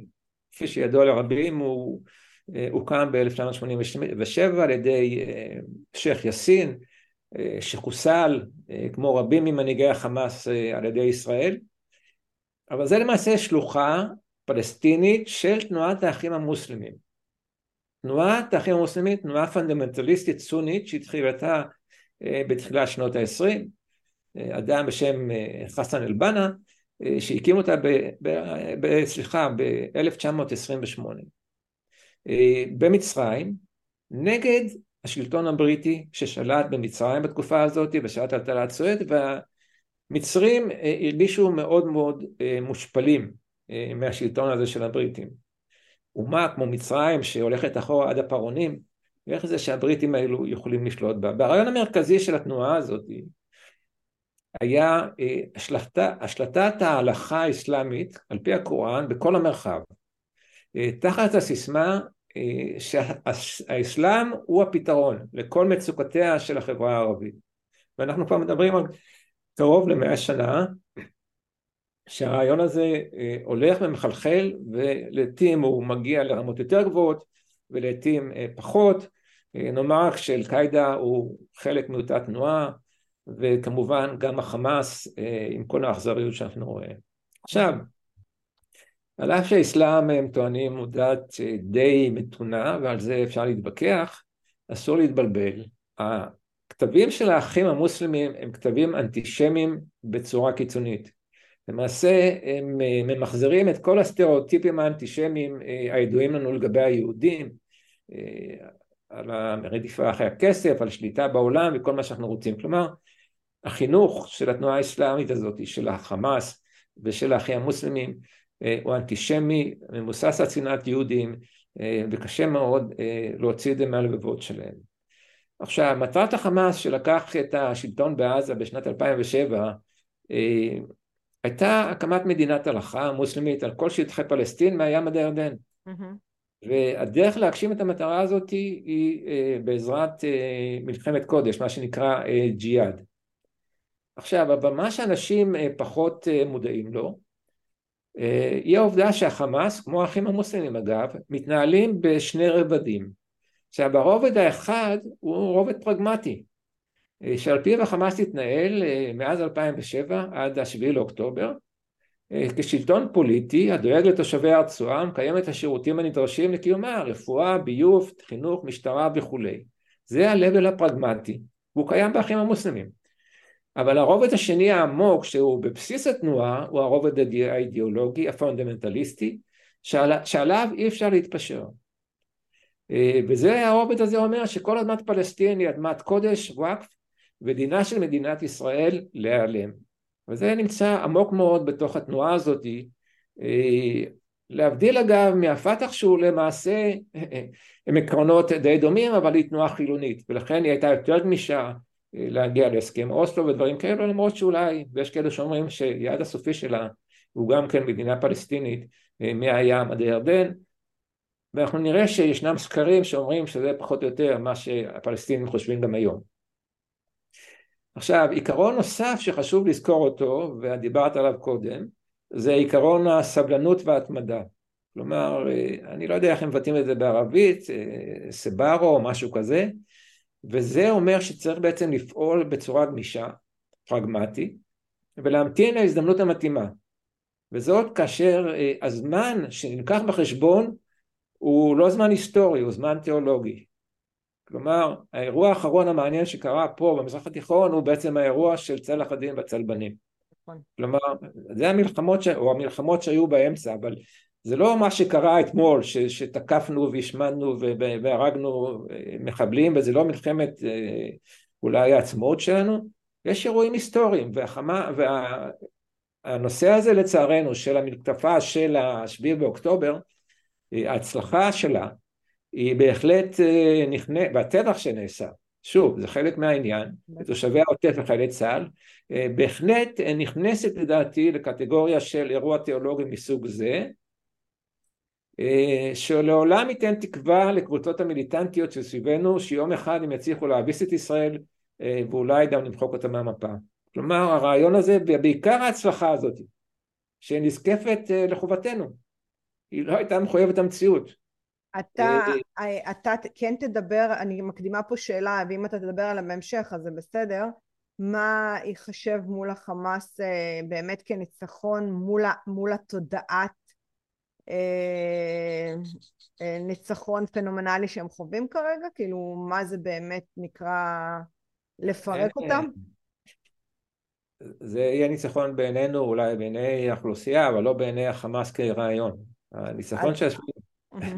כפי שידוע לרבים, הוא הוקם ב-1987 על ידי שייח' יאסין, שחוסל, כמו רבים ממנהיגי החמאס, על ידי ישראל, אבל זה למעשה שלוחה פלסטינית של תנועת האחים המוסלמים. תנועת האחים המוסלמים, תנועה פונדמנטליסטית סונית שהתחילתה בתחילת שנות ה-20, אדם בשם חסן אל-בנה, שהקים אותה, ב, ב, סליחה, ב-1928 אה, במצרים נגד השלטון הבריטי ששלט במצרים בתקופה הזאת בשעת הטלת סואט והמצרים אה, הרגישו מאוד מאוד אה, מושפלים מהשלטון הזה של הבריטים. אומה כמו מצרים שהולכת אחורה עד הפרעונים, ואיך זה שהבריטים האלו יכולים לשלוט בה. והרעיון המרכזי של התנועה הזאת היה אה, השלטת, השלטת ההלכה האסלאמית על פי הקוראן בכל המרחב. אה, תחת הסיסמה אה, שהאסלאם הוא הפתרון לכל מצוקותיה של החברה הערבית. ואנחנו כבר מדברים על קרוב למאה שנה שהרעיון הזה הולך ומחלחל ולעיתים הוא מגיע לרמות יותר גבוהות ולעיתים פחות. נאמר רק שאל קאידה הוא חלק מאותה תנועה וכמובן גם החמאס אה, עם כל האכזריות שאנחנו רואים. עכשיו, על אף שהאסלאם הם טוענים הוא דת אה, די מתונה ועל זה אפשר להתווכח, אסור להתבלבל. הכתבים של האחים המוסלמים הם כתבים אנטישמיים בצורה קיצונית. למעשה הם אה, ממחזרים את כל הסטריאוטיפים האנטישמיים הידועים לנו לגבי היהודים, על הרדיפה אחרי הכסף, על שליטה בעולם וכל מה שאנחנו רוצים. כלומר, החינוך של התנועה האסלאמית הזאת, של החמאס ושל האחים המוסלמים, אה, הוא אנטישמי, מבוסס על שנאת יהודים, אה, וקשה מאוד אה, להוציא את זה מהלבבות שלהם. עכשיו, מטרת החמאס שלקח את השלטון בעזה בשנת 2007 הייתה הקמת מדינת הלכה מוסלמית על כל שטחי פלסטין מהים עד הירדן. Mm-hmm. והדרך להגשים את המטרה הזאת היא, היא בעזרת מלחמת קודש, מה שנקרא ג'יהאד. עכשיו, אבל מה שאנשים אה, פחות אה, מודעים לו, אה, היא העובדה שהחמאס, כמו האחים המוסלמים אגב, מתנהלים בשני רבדים. עכשיו, הרובד האחד הוא רובד פרגמטי, שעל פיו החמאס התנהל מאז 2007 עד השביעי לאוקטובר, כשלטון פוליטי הדואג לתושבי הרצועה, מקיים את השירותים הנדרשים לקיומה, רפואה, ביוב, חינוך, משטרה וכולי. זה ה-level הפרגמטי, והוא קיים באחים המוסלמים. אבל הרובד השני העמוק שהוא בבסיס התנועה הוא הרובד האידיאולוגי הפונדמנטליסטי שעל, שעליו אי אפשר להתפשר. אה, וזה הרובד הזה אומר שכל אדמת פלסטין היא אדמת קודש וואקף ודינה של מדינת ישראל להיעלם. וזה נמצא עמוק מאוד בתוך התנועה הזאת. אה, להבדיל אגב מהפת"ח שהוא למעשה הם עקרונות די דומים אבל היא תנועה חילונית ולכן היא הייתה יותר גמישה להגיע להסכם אוסלו ודברים כאלו למרות שאולי ויש כאלה שאומרים שיעד הסופי שלה הוא גם כן מדינה פלסטינית מהים עד הירדן ואנחנו נראה שישנם סקרים שאומרים שזה פחות או יותר מה שהפלסטינים חושבים גם היום. עכשיו עיקרון נוסף שחשוב לזכור אותו ודיברת עליו קודם זה עיקרון הסבלנות וההתמדה כלומר אני לא יודע איך הם מבטאים את זה בערבית סברו או משהו כזה וזה אומר שצריך בעצם לפעול בצורה גמישה פרגמטית ולהמתין להזדמנות המתאימה וזאת כאשר הזמן שנלקח בחשבון הוא לא זמן היסטורי, הוא זמן תיאולוגי. כלומר, האירוע האחרון המעניין שקרה פה במזרח התיכון הוא בעצם האירוע של צלח הדין והצלבנים. נכון. כלומר, זה המלחמות, ש... או המלחמות שהיו באמצע, אבל זה לא מה שקרה אתמול, ש... שתקפנו והשמדנו והרגנו אה, מחבלים, וזה לא מלחמת אה, אולי העצמאות שלנו, יש אירועים היסטוריים, והחמה, והנושא הזה לצערנו של המתקפה של השביעי באוקטובר, ההצלחה שלה היא בהחלט אה, נכנע, והטבח שנעשה, שוב זה חלק מהעניין, תושבי העוטף וחיילי צה"ל, אה, בהחלט נכנסת לדעתי לקטגוריה של אירוע תיאולוגי מסוג זה, אה, שלעולם ייתן תקווה לקבוצות המיליטנטיות שסביבנו שיום אחד הם יצליחו להביס את ישראל ואולי גם למחוק אותה מהמפה. כלומר הרעיון הזה ובעיקר ההצלחה הזאת שנזקפת לחובתנו היא לא הייתה מחויבת המציאות. אתה, אה, אה, אתה כן תדבר, אני מקדימה פה שאלה, ואם אתה תדבר עליה בהמשך אז זה בסדר, מה ייחשב מול החמאס אה, באמת כניצחון מול, מול התודעת ניצחון פנומנלי שהם חווים כרגע? כאילו, מה זה באמת נקרא לפרק אותם? זה יהיה ניצחון בעינינו, אולי בעיני האוכלוסייה, אבל לא בעיני החמאס כרעיון. הניצחון של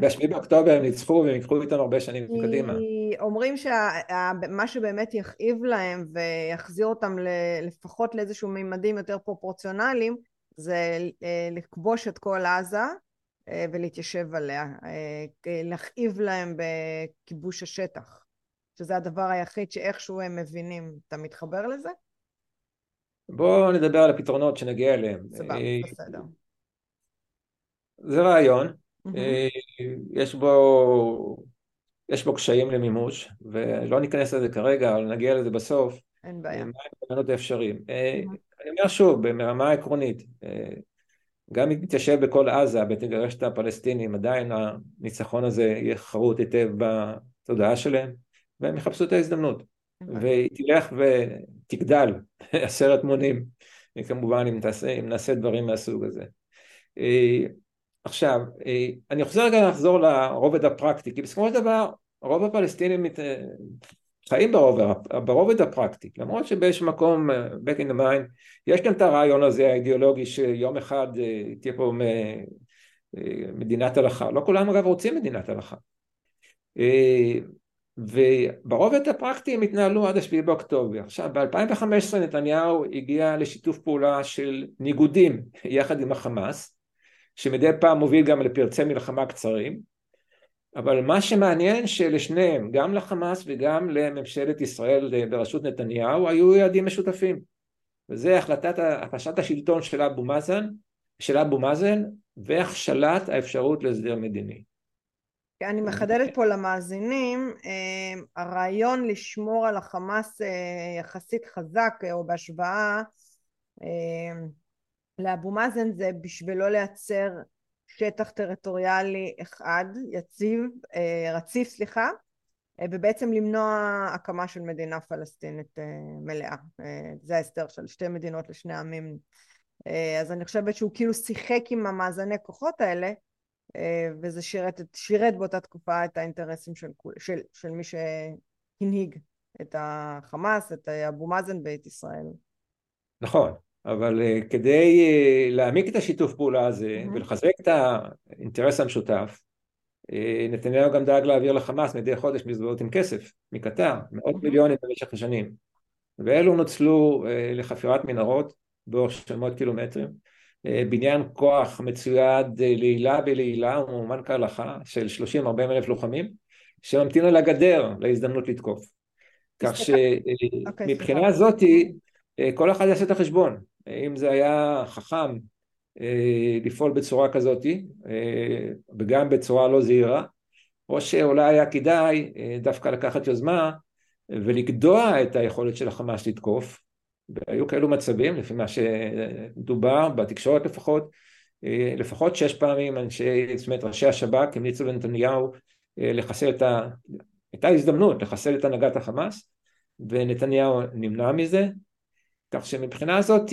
השביעי באוקטובר הם ניצחו והם ייקחו איתם הרבה שנים קדימה. אומרים שמה שבאמת יכאיב להם ויחזיר אותם לפחות לאיזשהו מימדים יותר פרופורציונליים זה אה, לכבוש את כל עזה אה, ולהתיישב עליה, אה, להכאיב להם בכיבוש השטח, שזה הדבר היחיד שאיכשהו הם מבינים. אתה מתחבר לזה? בואו נדבר על הפתרונות שנגיע אליהם. סבבה, בסדר. זה רעיון, mm-hmm. יש בו יש בו קשיים למימוש ולא ניכנס לזה כרגע אבל נגיע לזה בסוף אין בעיה. מה הפתרונות האפשריים. Mm-hmm. אני אומר שוב ברמה העקרונית אה, גם אם תתיישב בכל עזה ותגרש את הפלסטינים עדיין הניצחון הזה יהיה חרוט היטב בתודעה שלהם והם יחפשו את ההזדמנות. והיא תלך ותגדל עשרת מונים כמובן אם, תעשה, אם נעשה דברים מהסוג הזה. עכשיו, אה, אני חוזר רגע לחזור לרובד הפרקטי, כי בסופו של דבר רוב הפלסטינים חיים ברובד, ברובד הפרקטי, למרות שבאיזשהו מקום, אה, back in the mind, יש כאן את הרעיון הזה האידיאולוגי שיום אחד אה, תהיה פה מדינת הלכה, לא כולם אגב רוצים מדינת הלכה. וברובד הפרקטי הם התנהלו עד השביעי באוקטובר. עכשיו ב-2015 נתניהו הגיע לשיתוף פעולה של ניגודים יחד עם החמאס שמדי פעם מוביל גם לפרצי מלחמה קצרים, אבל מה שמעניין שלשניהם, גם לחמאס וגם לממשלת ישראל בראשות נתניהו, היו יעדים משותפים. וזה החלטת, החלשת השלטון של אבו מאזן, של אבו מאזן והכשלת האפשרות להסדר מדיני. אני מחדדת פה למאזינים, אה, הרעיון לשמור על החמאס אה, יחסית חזק אה, או בהשוואה לאבו מאזן זה בשביל לא לייצר שטח טריטוריאלי אחד, יציב, אה, רציף סליחה, אה, ובעצם למנוע הקמה של מדינה פלסטינית אה, מלאה. זה ההסדר של שתי מדינות לשני עמים. אז אני חושבת שהוא כאילו שיחק עם המאזני כוחות האלה, וזה שירת, שירת באותה תקופה את האינטרסים של, של, של מי שהנהיג את החמאס, את אבו מאזן ואת ישראל. נכון, אבל uh, כדי uh, להעמיק את השיתוף פעולה הזה mm-hmm. ולחזק את האינטרס המשותף, uh, נתניהו גם דאג להעביר לחמאס מדי חודש מזוועות עם כסף מקטר, מאות mm-hmm. מיליונים במשך השנים, ואלו נוצלו לחפירת מנהרות באורך של מאות קילומטרים, בניין כוח מצויד לעילה בלעילה, הוא מאומן כהלכה של 30-40 אלף לוחמים, שממתין על הגדר להזדמנות לתקוף. כך שמבחינה אוקיי, זאתי כל אחד יעשה את החשבון, אם זה היה חכם לפעול בצורה כזאתי וגם בצורה לא זהירה או שאולי היה כדאי דווקא לקחת יוזמה ולגדוע את היכולת של החמאס לתקוף והיו כאלו מצבים לפי מה שדובר בתקשורת לפחות לפחות שש פעמים אנשי, זאת אומרת ראשי השב"כ המליצו לנתניהו לחסל את ה... הייתה הזדמנות לחסל את הנהגת החמאס ונתניהו נמנע מזה כך שמבחינה הזאת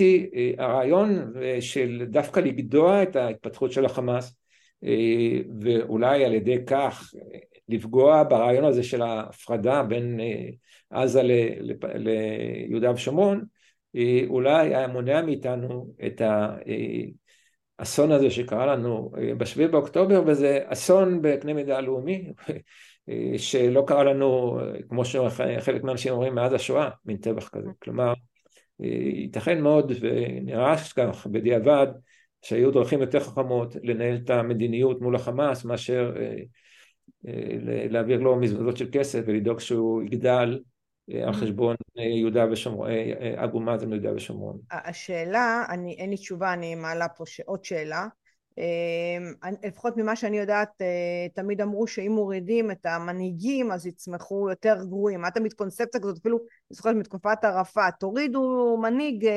הרעיון של דווקא לגדוע את ההתפתחות של החמאס ואולי על ידי כך לפגוע ברעיון הזה של ההפרדה בין עזה ליהודה ושומרון אולי היה מונע מאיתנו את האסון הזה שקרה לנו בשביעי באוקטובר וזה אסון בקנה מידה לאומי שלא קרה לנו כמו שחלק מהאנשים אומרים מאז השואה מין טבח כזה. כלומר ייתכן מאוד ונראה כך בדיעבד שהיו דרכים יותר חכמות לנהל את המדיניות מול החמאס מאשר להעביר לו מזוודות של כסף ולדאוג שהוא יגדל על חשבון יהודה ושומרון, אבו מאזן ליהודה ושומרון. השאלה, אני, אין לי תשובה, אני מעלה פה עוד שאלה. לפחות ממה שאני יודעת, תמיד אמרו שאם מורידים את המנהיגים אז יצמחו יותר גרועים. מה תמיד קונספציה כזאת, אפילו, אני זוכרת מתקופת ערפאת, תורידו מנהיג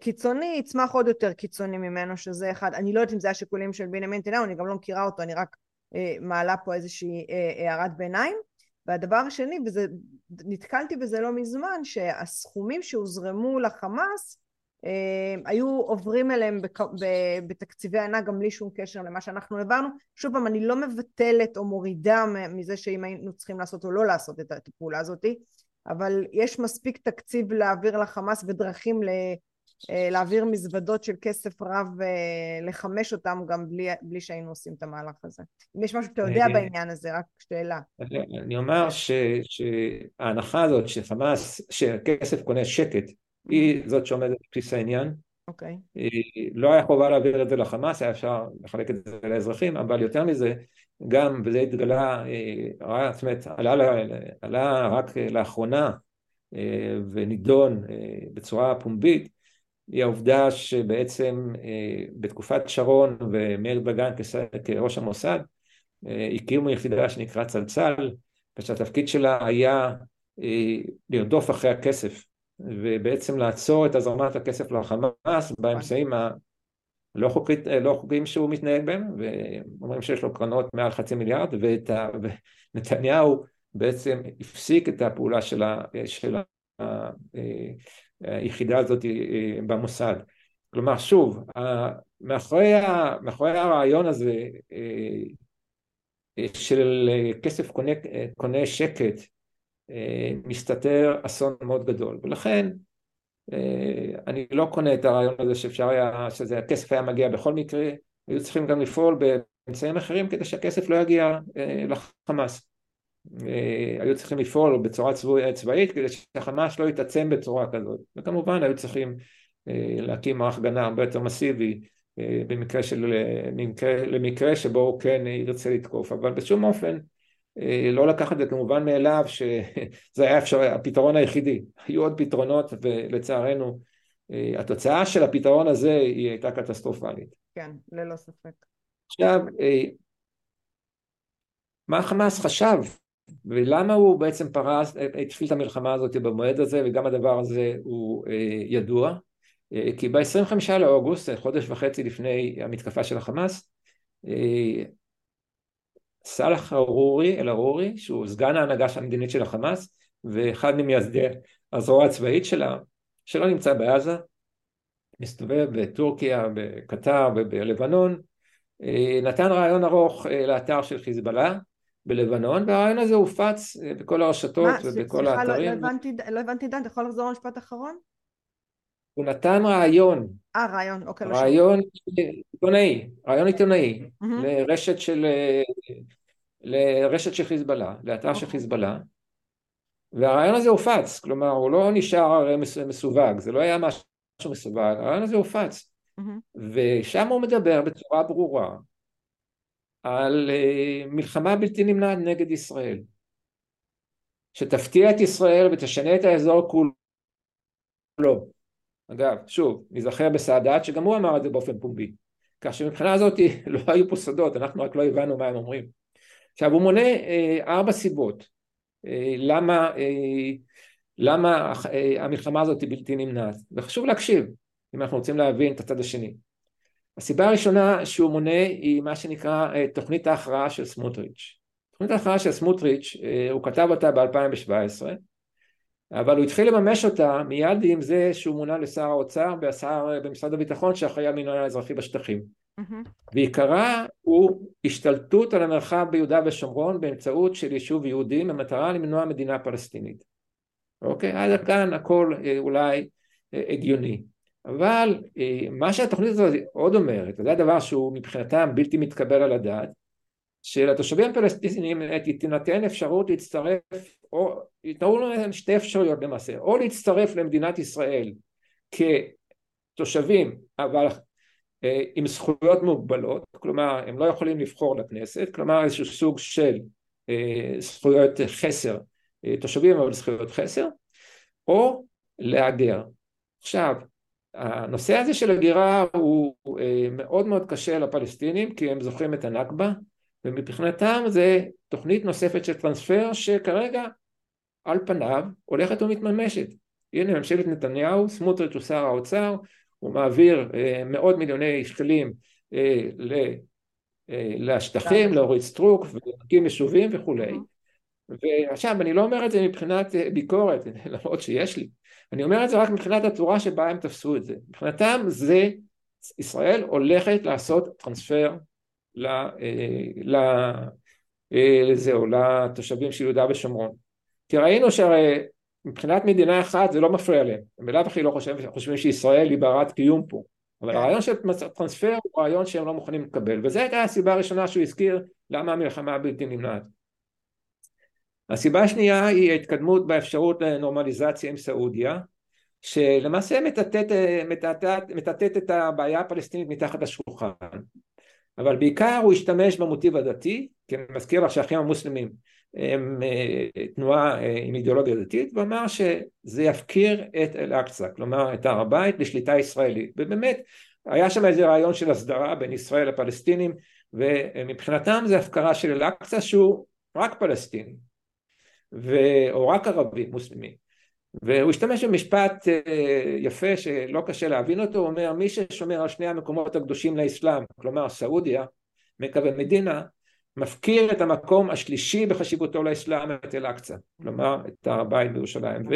קיצוני, יצמח עוד יותר קיצוני ממנו, שזה אחד, אני לא יודעת אם זה השיקולים של בנימין נתניהו, אני גם לא מכירה אותו, אני רק מעלה פה איזושהי הערת ביניים. והדבר השני, וזה, נתקלתי בזה לא מזמן, שהסכומים שהוזרמו לחמאס אה, היו עוברים אליהם בתקציבי ענק גם בלי שום קשר למה שאנחנו העברנו. שוב פעם, אני לא מבטלת או מורידה מזה שאם היינו צריכים לעשות או לא לעשות את הפעולה הזאת, אבל יש מספיק תקציב להעביר לחמאס ודרכים ל... אה, להעביר מזוודות של כסף רב אה, אותם גם בלי, בלי שהיינו עושים את המהלך הזה. אם יש משהו שאתה יודע בעניין הזה, רק שאלה. אני אומר ש, שההנחה הזאת שחמאס, שכסף קונה שקט, היא זאת שעומדת בבסיס העניין. אוקיי. Okay. לא היה חובה להעביר את זה לחמאס, היה אפשר לחלק את זה לאזרחים, אבל יותר מזה, גם, וזה התגלה, אה, זאת אומרת, עלה, עלה רק לאחרונה ונידון בצורה פומבית, היא העובדה שבעצם אה, בתקופת שרון ומאיר דגן כראש המוסד אה, הקימו יחידה שנקרא צלצל ושהתפקיד שלה היה אה, לרדוף אחרי הכסף ובעצם לעצור את הזרמת הכסף לחמאס באמצעים הלא חוקית, לא חוקיים שהוא מתנהג בהם ואומרים שיש לו קרנות מעל חצי מיליארד ונתניהו בעצם הפסיק את הפעולה של, ה, של היחידה הזאת אה, במוסד. כלומר שוב, מאחורי, מאחורי הרעיון הזה אה, של כסף קונה, קונה שקט אה, מסתתר אסון מאוד גדול. ולכן אני לא קונה את הרעיון הזה שאפשר היה, שזה הכסף היה מגיע בכל מקרה, היו צריכים גם לפעול באמצעים אחרים כדי שהכסף לא יגיע לחמאס. אה, היו צריכים לפעול בצורה צבאית כדי שהחמאס לא יתעצם בצורה כזאת. וכמובן היו צריכים אה, להקים מערך הגנה הרבה יותר מסיבי אה, במקרה של, למקרה, למקרה שבו הוא כן ירצה לתקוף. אבל בשום אופן לא לקחת את זה כמובן מאליו שזה היה אפשר, הפתרון היחידי. היו עוד פתרונות ולצערנו התוצאה של הפתרון הזה היא הייתה קטסטרופלית. כן, ללא ספק. עכשיו מה חמאס חשב? ולמה הוא בעצם פרס, התחיל את המלחמה הזאת במועד הזה וגם הדבר הזה הוא אה, ידוע? אה, כי ב-25 לאוגוסט, חודש וחצי לפני המתקפה של החמאס אה, סאלח ארורי, אל-ארורי, שהוא סגן ההנהגה המדינית של החמאס ואחד ממייסדי הזרוע הצבאית שלה, שלא נמצא בעזה, מסתובב בטורקיה, בקטר ובלבנון, נתן רעיון ארוך לאתר של חיזבאללה בלבנון, והרעיון הזה הופץ אה, בכל הרשתות מה, ובכל סליחה, האתרים. לא, לא הבנתי, לא הבנתי דן, אתה יכול לחזור למשפט אחרון? הוא נתן רעיון. אה, רעיון, אוקיי. לא רעיון עיתונאי, רעיון עיתונאי, mm-hmm. לרשת של, אה, לרשת של חיזבאללה, לאתר של אוקיי. חיזבאללה, והרעיון הזה הופץ, כלומר הוא לא נשאר מסווג, זה לא היה משהו מסווג, הרעיון הזה הופץ. ושם הוא מדבר בצורה ברורה על uh, מלחמה בלתי נמנעת נגד ישראל, שתפתיע את ישראל ותשנה את האזור כולו. אגב, שוב, נזכר בסאדאת שגם הוא אמר את זה באופן פומבי, כך שמבחינה הזאת לא היו פה סודות, אנחנו רק לא הבנו מה הם אומרים. עכשיו הוא מונה uh, ארבע סיבות uh, למה, uh, למה uh, המלחמה הזאת היא בלתי נמנעת, וחשוב להקשיב אם אנחנו רוצים להבין את הצד השני. הסיבה הראשונה שהוא מונה היא מה שנקרא אה, תוכנית ההכרעה של סמוטריץ'. תוכנית ההכרעה של סמוטריץ', אה, הוא כתב אותה ב-2017, אבל הוא התחיל לממש אותה מיד עם זה שהוא מונה לשר האוצר והשר אה, במשרד הביטחון שאחראי על מינוי האזרחי בשטחים. Mm-hmm. ועיקרה הוא השתלטות על המרחב ביהודה ושומרון באמצעות של יישוב יהודי במטרה למנוע מדינה פלסטינית. אוקיי? עד כאן הכל אולי הגיוני. אבל אה, מה שהתוכנית הזאת עוד אומרת, וזה הדבר שהוא מבחינתם בלתי מתקבל על הדעת, שלתושבים הפלסטינים תינתן אפשרות להצטרף, או יתנו להם שתי אפשרויות למעשה, או להצטרף למדינת ישראל כתושבים, אבל אה, עם זכויות מוגבלות, כלומר הם לא יכולים לבחור לכנסת, כלומר איזשהו סוג של אה, זכויות חסר, תושבים אבל זכויות חסר, או להגר. עכשיו, הנושא הזה של הגירה הוא אה, מאוד מאוד קשה לפלסטינים כי הם זוכרים את הנכבה ומבחינתם זה תוכנית נוספת של טרנספר שכרגע על פניו הולכת ומתממשת. הנה ממשלת נתניהו, סמוטריץ' הוא שר האוצר, הוא מעביר אה, מאות מיליוני שקלים אה, לשטחים, לאורית סטרוק, ולהקים יישובים וכולי. ועכשיו אני לא אומר את זה מבחינת ביקורת, למרות שיש לי, אני אומר את זה רק מבחינת הצורה שבה הם תפסו את זה. מבחינתם זה, ישראל הולכת לעשות טרנספר לזהו, אה, לתושבים של יהודה ושומרון. כי ראינו שהרי מבחינת מדינה אחת זה לא מפריע להם, הם בלאו הכי לא חושבים, חושבים שישראל היא ברת קיום פה, אבל כן. הרעיון של טרנספר הוא רעיון שהם לא מוכנים לקבל, וזו הייתה הסיבה הראשונה שהוא הזכיר למה המלחמה בלתי נמנעת. הסיבה השנייה היא ההתקדמות באפשרות לנורמליזציה עם סעודיה שלמעשה מטאטאת, מטאטאת, מטאטאת את הבעיה הפלסטינית מתחת לשולחן אבל בעיקר הוא השתמש במוטיב הדתי כי אני מזכיר לך שהאחים המוסלמים תנועה אה, עם אידיאולוגיה דתית ואמר שזה יפקיר את אל-אקצא כלומר את הר הבית לשליטה ישראלית. ובאמת היה שם איזה רעיון של הסדרה בין ישראל לפלסטינים ומבחינתם זה הפקרה של אל-אקצא שהוא רק פלסטיני ו... או רק ערבים מוסלמים והוא השתמש במשפט אה, יפה שלא קשה להבין אותו, הוא אומר מי ששומר על שני המקומות הקדושים לאסלאם, כלומר סעודיה, מכה ומדינה, מפקיר את המקום השלישי בחשיבותו לאסלאם, את אל-אקצא, כלומר את הר הבית בירושלים.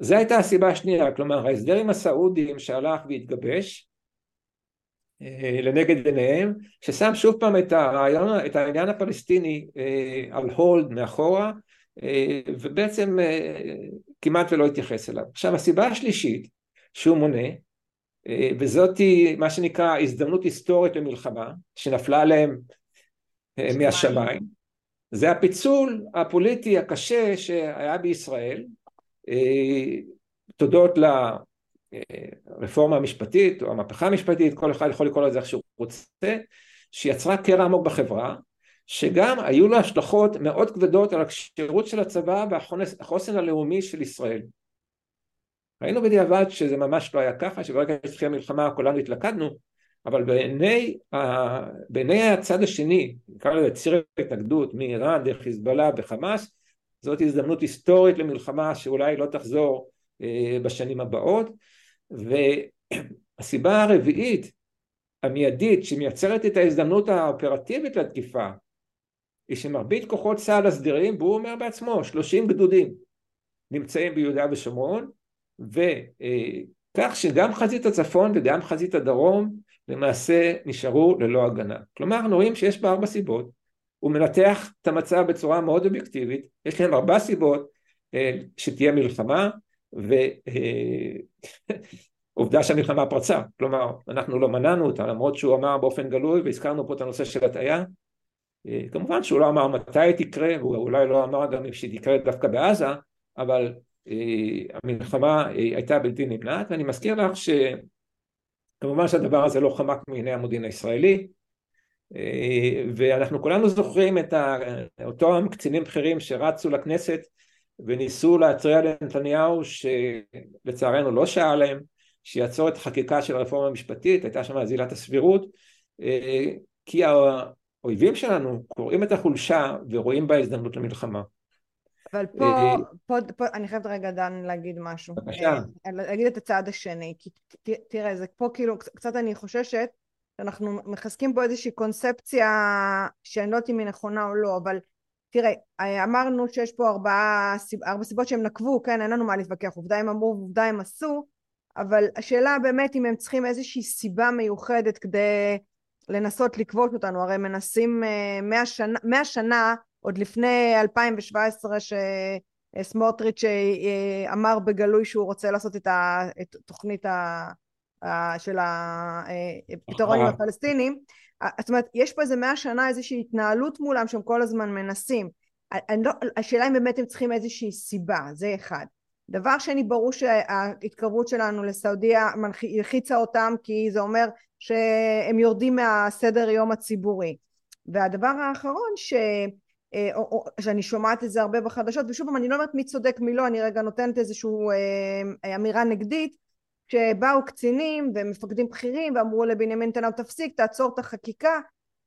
וזו הייתה הסיבה השנייה, כלומר ההסדר עם הסעודים שהלך והתגבש אה, לנגד עיניהם, ששם שוב פעם את הרעיון, את העניין הפלסטיני אה, על הולד מאחורה, אה, ובעצם כמעט ולא התייחס אליו. עכשיו הסיבה השלישית שהוא מונה וזאת מה שנקרא הזדמנות היסטורית למלחמה שנפלה עליהם מהשמיים. זה הפיצול הפוליטי הקשה שהיה בישראל. תודות לרפורמה המשפטית או המהפכה המשפטית כל אחד יכול לקרוא לזה איך שהוא רוצה שיצרה קרע עמוק בחברה שגם היו לו השלכות מאוד כבדות על הכשירות של הצבא והחוסן הלאומי של ישראל. ראינו בדיעבד שזה ממש לא היה ככה, שברגע שהתחילה המלחמה כולנו התלכדנו, אבל בעיני, בעיני הצד השני, נקרא לזה ציר ההתנגדות מאיראן דרך חיזבאללה וחמאס, זאת הזדמנות היסטורית למלחמה שאולי לא תחזור אה, בשנים הבאות, והסיבה הרביעית המיידית שמייצרת את ההזדמנות האופרטיבית לתקיפה היא שמרבית כוחות צה"ל הסדירים, והוא אומר בעצמו, 30 גדודים נמצאים ביהודה ושומרון, וכך שגם חזית הצפון וגם חזית הדרום למעשה נשארו ללא הגנה. כלומר, אנחנו רואים שיש בה ארבע סיבות, הוא מנתח את המצב בצורה מאוד אובייקטיבית, יש להם ארבע סיבות אה, שתהיה מלחמה, ועובדה אה, שהמלחמה פרצה, כלומר אנחנו לא מנענו אותה למרות שהוא אמר באופן גלוי והזכרנו פה את הנושא של הטעיה. אה, כמובן שהוא לא אמר מתי היא תקרה, והוא אולי לא אמר גם אם שהיא תקרה דווקא בעזה, אבל המלחמה הייתה בלתי נמנעת, ואני מזכיר לך כמובן שהדבר הזה לא חמק מעיני המודיעין הישראלי ואנחנו כולנו זוכרים את אותם קצינים בכירים שרצו לכנסת וניסו להתריע לנתניהו שלצערנו לא שעה להם שיעצור את החקיקה של הרפורמה המשפטית, הייתה שם עזילת הסבירות כי האויבים שלנו קוראים את החולשה ורואים בה הזדמנות למלחמה. אבל פה, אה, פה, פה אני חייבת רגע דן להגיד משהו. בבקשה. אה, להגיד את הצעד השני, כי תראה, זה פה כאילו, קצת אני חוששת שאנחנו מחזקים פה איזושהי קונספציה שאני לא יודעת אם היא נכונה או לא, אבל תראה, אמרנו שיש פה ארבעה, ארבע סיבות שהם נקבו, כן, אין לנו מה להתווכח, עובדה הם אמרו ועובדה הם עשו, אבל השאלה באמת אם הם צריכים איזושהי סיבה מיוחדת כדי לנסות לכבוש אותנו, הרי מנסים אה, מאה שנה, מאה שנה עוד לפני 2017 שסמוטריץ' אה, אמר בגלוי שהוא רוצה לעשות את, התוכנית של הפתרון עם הפלסטינים, זאת אומרת יש פה איזה מאה שנה איזושהי התנהלות מולם שהם כל הזמן מנסים, לא, השאלה אם באמת הם צריכים איזושהי סיבה, זה אחד. דבר שני ברור שההתקרבות שלנו לסעודיה הלחיצה אותם כי זה אומר שהם יורדים מהסדר יום הציבורי. והדבר האחרון ש... אה, או, או, שאני שומעת את זה הרבה בחדשות ושוב פעם אני לא אומרת מי צודק מי לא אני רגע נותנת איזושהי אה, אמירה נגדית. שבאו קצינים ומפקדים בכירים ואמרו לבנימין נתניהו תפסיק תעצור את החקיקה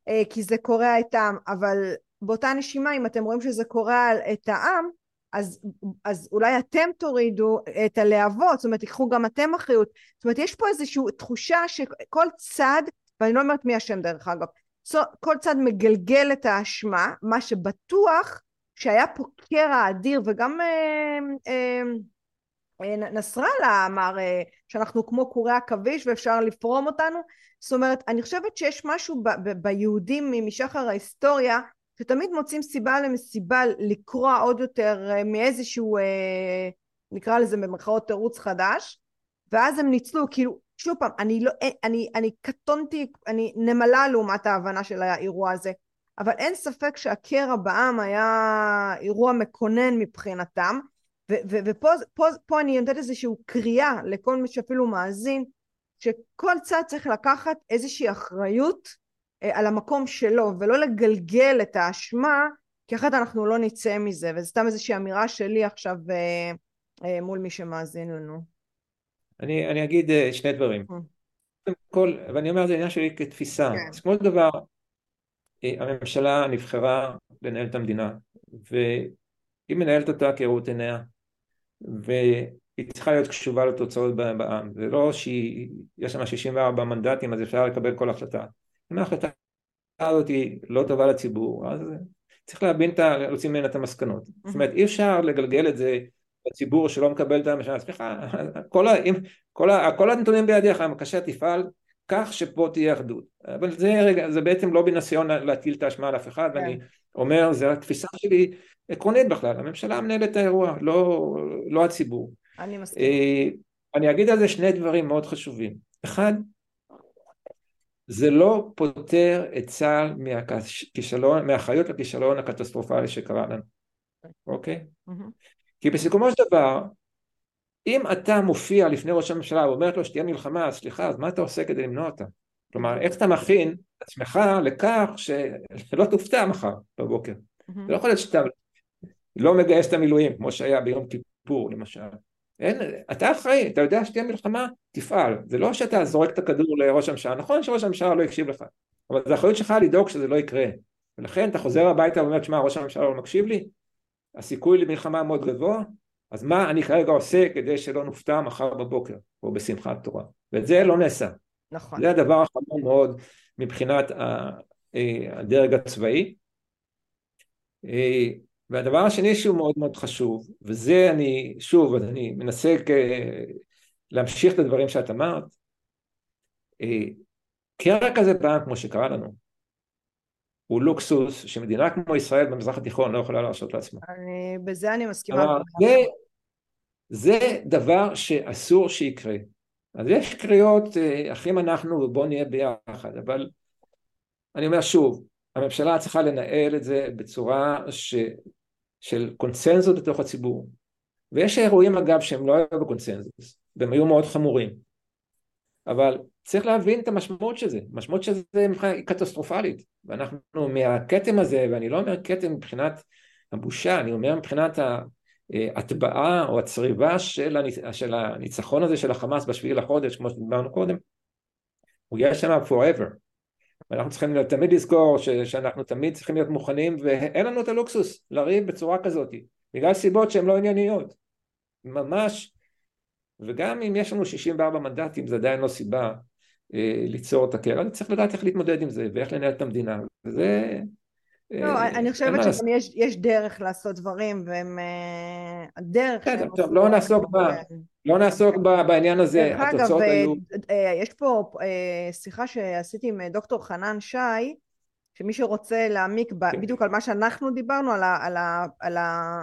אה, כי זה קורע את העם. אבל באותה נשימה אם אתם רואים שזה קורע את העם אז, אז אולי אתם תורידו את הלהבות, זאת אומרת תיקחו גם אתם אחריות, זאת אומרת יש פה איזושהי תחושה שכל צד, ואני לא אומרת מי אשם דרך אגב, כל צד מגלגל את האשמה, מה שבטוח שהיה פה קרע אדיר וגם אה, אה, אה, נסראללה אמר אה, שאנחנו כמו קורי עכביש ואפשר לפרום אותנו. זאת אומרת אני חושבת שיש משהו ב- ב- ביהודים משחר ההיסטוריה שתמיד מוצאים סיבה למסיבה לקרוע עוד יותר אה, מאיזשהו אה, נקרא לזה במרכאות תירוץ חדש ואז הם ניצלו כאילו שוב פעם אני לא אה, אני אני קטונתי אני נמלה לעומת ההבנה של האירוע הזה אבל אין ספק שהקרע בעם היה אירוע מקונן מבחינתם ו- ו- ופה פה, פה אני נותנת איזושהי קריאה לכל מי שאפילו מאזין שכל צד צריך לקחת איזושהי אחריות אה, על המקום שלו ולא לגלגל את האשמה כי אחרת אנחנו לא נצא מזה וזו סתם איזושהי אמירה שלי עכשיו אה, אה, מול מי שמאזין לנו. אני, אני אגיד שני דברים. קודם כל, ואני אומר זה עניין שלי כתפיסה. כן. אז כמו דבר, הממשלה נבחרה לנהל את המדינה והיא מנהלת אותה כראות עיניה והיא צריכה להיות קשובה לתוצאות בעם. זה לא שיש שם 64 מנדטים אז אפשר לקבל כל החלטה. אם ההחלטה הזאת היא לא טובה לציבור, אז צריך להבין את ה... להוציא ממנה את המסקנות. זאת אומרת, אי אפשר לגלגל את זה לציבור שלא מקבל את הממשלה. סליחה, כל, ה... כל, ה... כל הנתונים בידיך, בבקשה תפעל כך שפה תהיה אחדות. אבל זה רגע, זה בעצם לא בניסיון להטיל את האשמה על אף אחד, כן. ואני אומר, זו התפיסה שלי עקרונית בכלל, הממשלה מנהלת את האירוע, לא, לא הציבור. אני מסכים. אה, אני אגיד על זה שני דברים מאוד חשובים. אחד, זה לא פותר את צה"ל מהכישלון, מהאחריות לכישלון הקטסטרופלי שקרה לנו, אוקיי? Mm-hmm. כי בסיכומו של דבר, אם אתה מופיע לפני ראש הממשלה ואומרת לו שתהיה מלחמה, סליחה, אז מה אתה עושה כדי למנוע אותה? כלומר, איך אתה מכין את עצמך לכך שלא תופתע מחר בבוקר? Mm-hmm. זה לא יכול להיות שאתה לא מגייס את המילואים, כמו שהיה ביום כיפור למשל. אין, אתה אחראי, אתה יודע שתהיה מלחמה, תפעל. זה לא שאתה זורק את הכדור לראש הממשלה, נכון שראש הממשלה לא הקשיב לך, אבל זו אחריות שלך לדאוג שזה לא יקרה. ולכן אתה חוזר הביתה ואומר, שמע, ראש הממשלה לא מקשיב לי, הסיכוי למלחמה מאוד גבוה, אז מה אני כרגע עושה כדי שלא נופתע מחר בבוקר, או בשמחת תורה. ואת זה לא נעשה. נכון. זה הדבר החמור מאוד מבחינת אה, הדרג הצבאי. אה, והדבר השני שהוא מאוד מאוד חשוב, וזה אני, שוב, אני מנסה. להמשיך את הדברים שאת אמרת, אה, קרע כזה בעם כמו שקרה לנו, הוא לוקסוס שמדינה כמו ישראל במזרח התיכון לא יכולה להרשות לעצמה. אני, בזה אני מסכימה. זה, זה דבר שאסור שיקרה. אז יש קריאות, אה, אחים אנחנו ובואו נהיה ביחד, אבל אני אומר שוב, הממשלה צריכה לנהל את זה בצורה ש... של קונצנזוס בתוך הציבור. ויש אירועים אגב שהם לא היו בקונצנזוס, והם היו מאוד חמורים. אבל צריך להבין את המשמעות של זה, המשמעות של זה היא קטסטרופלית, ואנחנו מהכתם הזה, ואני לא אומר כתם מבחינת הבושה, אני אומר מבחינת ההטבעה או הצריבה של, הניצ... של הניצחון הזה של החמאס בשביעי לחודש, כמו שדיברנו קודם, הוא יהיה שם forever. ואנחנו צריכים תמיד לזכור ש... שאנחנו תמיד צריכים להיות מוכנים, ואין לנו את הלוקסוס לריב בצורה כזאת, בגלל סיבות שהן לא ענייניות. ממש, וגם אם יש לנו 64 מנדטים, זה עדיין לא סיבה ליצור את הקרע, צריך לדעת איך להתמודד עם זה ואיך לנהל את המדינה, וזה... לא, אה, אני חושבת שגם יש, יש דרך לעשות דברים, והם... אה, הדרך... כן, טוב, לא נעסוק, ב, לא נעסוק ב, בעניין הזה, התוצאות אגב, היו... יש פה שיחה שעשיתי עם דוקטור חנן שי, שמי שרוצה להעמיק כן. בדיוק על מה שאנחנו דיברנו, על ה... על ה, על ה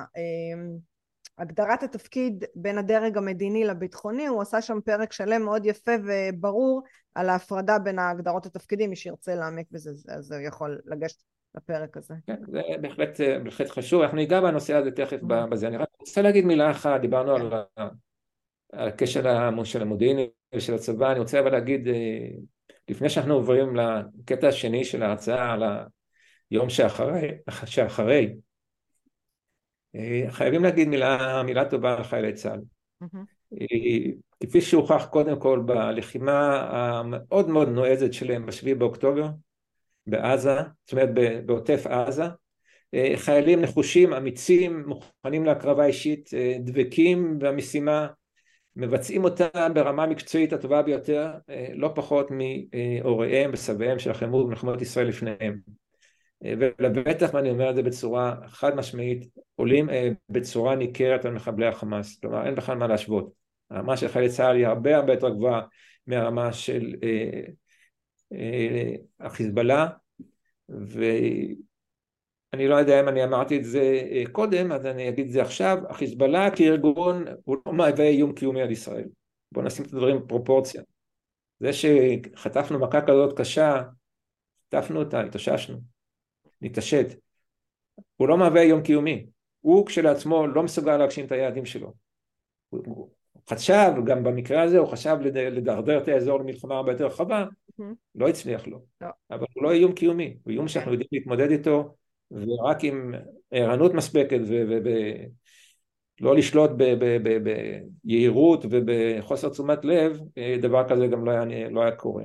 הגדרת התפקיד בין הדרג המדיני לביטחוני, הוא עשה שם פרק שלם מאוד יפה וברור על ההפרדה בין הגדרות התפקידים, מי שירצה להעמיק בזה אז הוא יכול לגשת לפרק הזה. כן, זה בהחלט, בהחלט חשוב, אנחנו ניגע בנושא הזה תכף. בזה, אני רק רוצה להגיד מילה אחת, דיברנו כן. על, על הקשר של המודיעין ושל הצבא, אני רוצה אבל להגיד, אה, לפני שאנחנו עוברים לקטע השני של ההרצאה על היום שאחרי, שאחרי אה, חייבים להגיד מילה, מילה טובה על חיילי צה"ל. אה, כפי שהוכח קודם כל בלחימה המאוד מאוד נועזת שלהם בשביעי באוקטובר בעזה, זאת אומרת בעוטף עזה, אה, חיילים נחושים, אמיצים, מוכנים להקרבה אישית, דבקים במשימה, מבצעים אותה ברמה המקצועית הטובה ביותר, לא פחות מהוריהם וסביהם של החמור במלחמות ישראל לפניהם. ולבטח, ואני אומר את זה בצורה חד משמעית, עולים אה, בצורה ניכרת על מחבלי החמאס, כלומר אין בכלל מה להשוות. הרמה של חיילי צה"ל היא הרבה הרבה יותר גבוהה מהרמה של אה, אה, החיזבאללה, ואני לא יודע אם אני אמרתי את זה קודם, אז אני אגיד את זה עכשיו, החיזבאללה כארגון הוא לא מהווה איום קיומי על ישראל. בואו נשים את הדברים בפרופורציה. זה שחטפנו מכה כזאת קשה, חטפנו אותה, התאוששנו. נתעשת. הוא לא מהווה איום קיומי. הוא כשלעצמו לא מסוגל להגשים את היעדים שלו. הוא חשב, גם במקרה הזה הוא חשב לדרדר את האזור למלחמה הרבה יותר רחבה, mm-hmm. לא הצליח לו. לא. אבל הוא לא איום קיומי, הוא איום שאנחנו כן. יודעים להתמודד איתו, ורק עם ערנות מספקת ולא לשלוט ביהירות ובחוסר תשומת לב, אה, דבר כזה גם לא היה, לא היה קורה.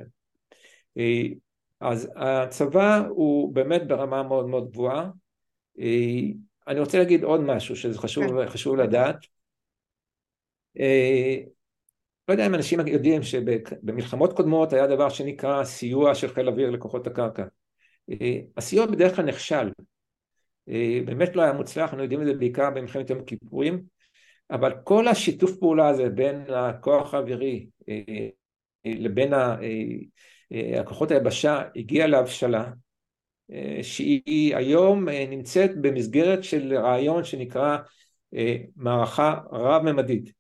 אז הצבא הוא באמת ברמה מאוד מאוד גבוהה. אה, אני רוצה להגיד עוד משהו שזה חשוב, כן. חשוב לדעת. אה, לא יודע אם אנשים יודעים שבמלחמות קודמות היה דבר שנקרא סיוע של חיל אוויר לכוחות הקרקע. אה, הסיוע בדרך כלל נכשל. באמת לא היה מוצלח, אנחנו יודעים את זה בעיקר במלחמת יום הכיפורים, אבל כל השיתוף פעולה הזה בין הכוח האווירי לבין אה, הכוחות היבשה הגיעה להבשלה אה, שהיא היום אה, נמצאת במסגרת של רעיון שנקרא מערכה רב-ממדית.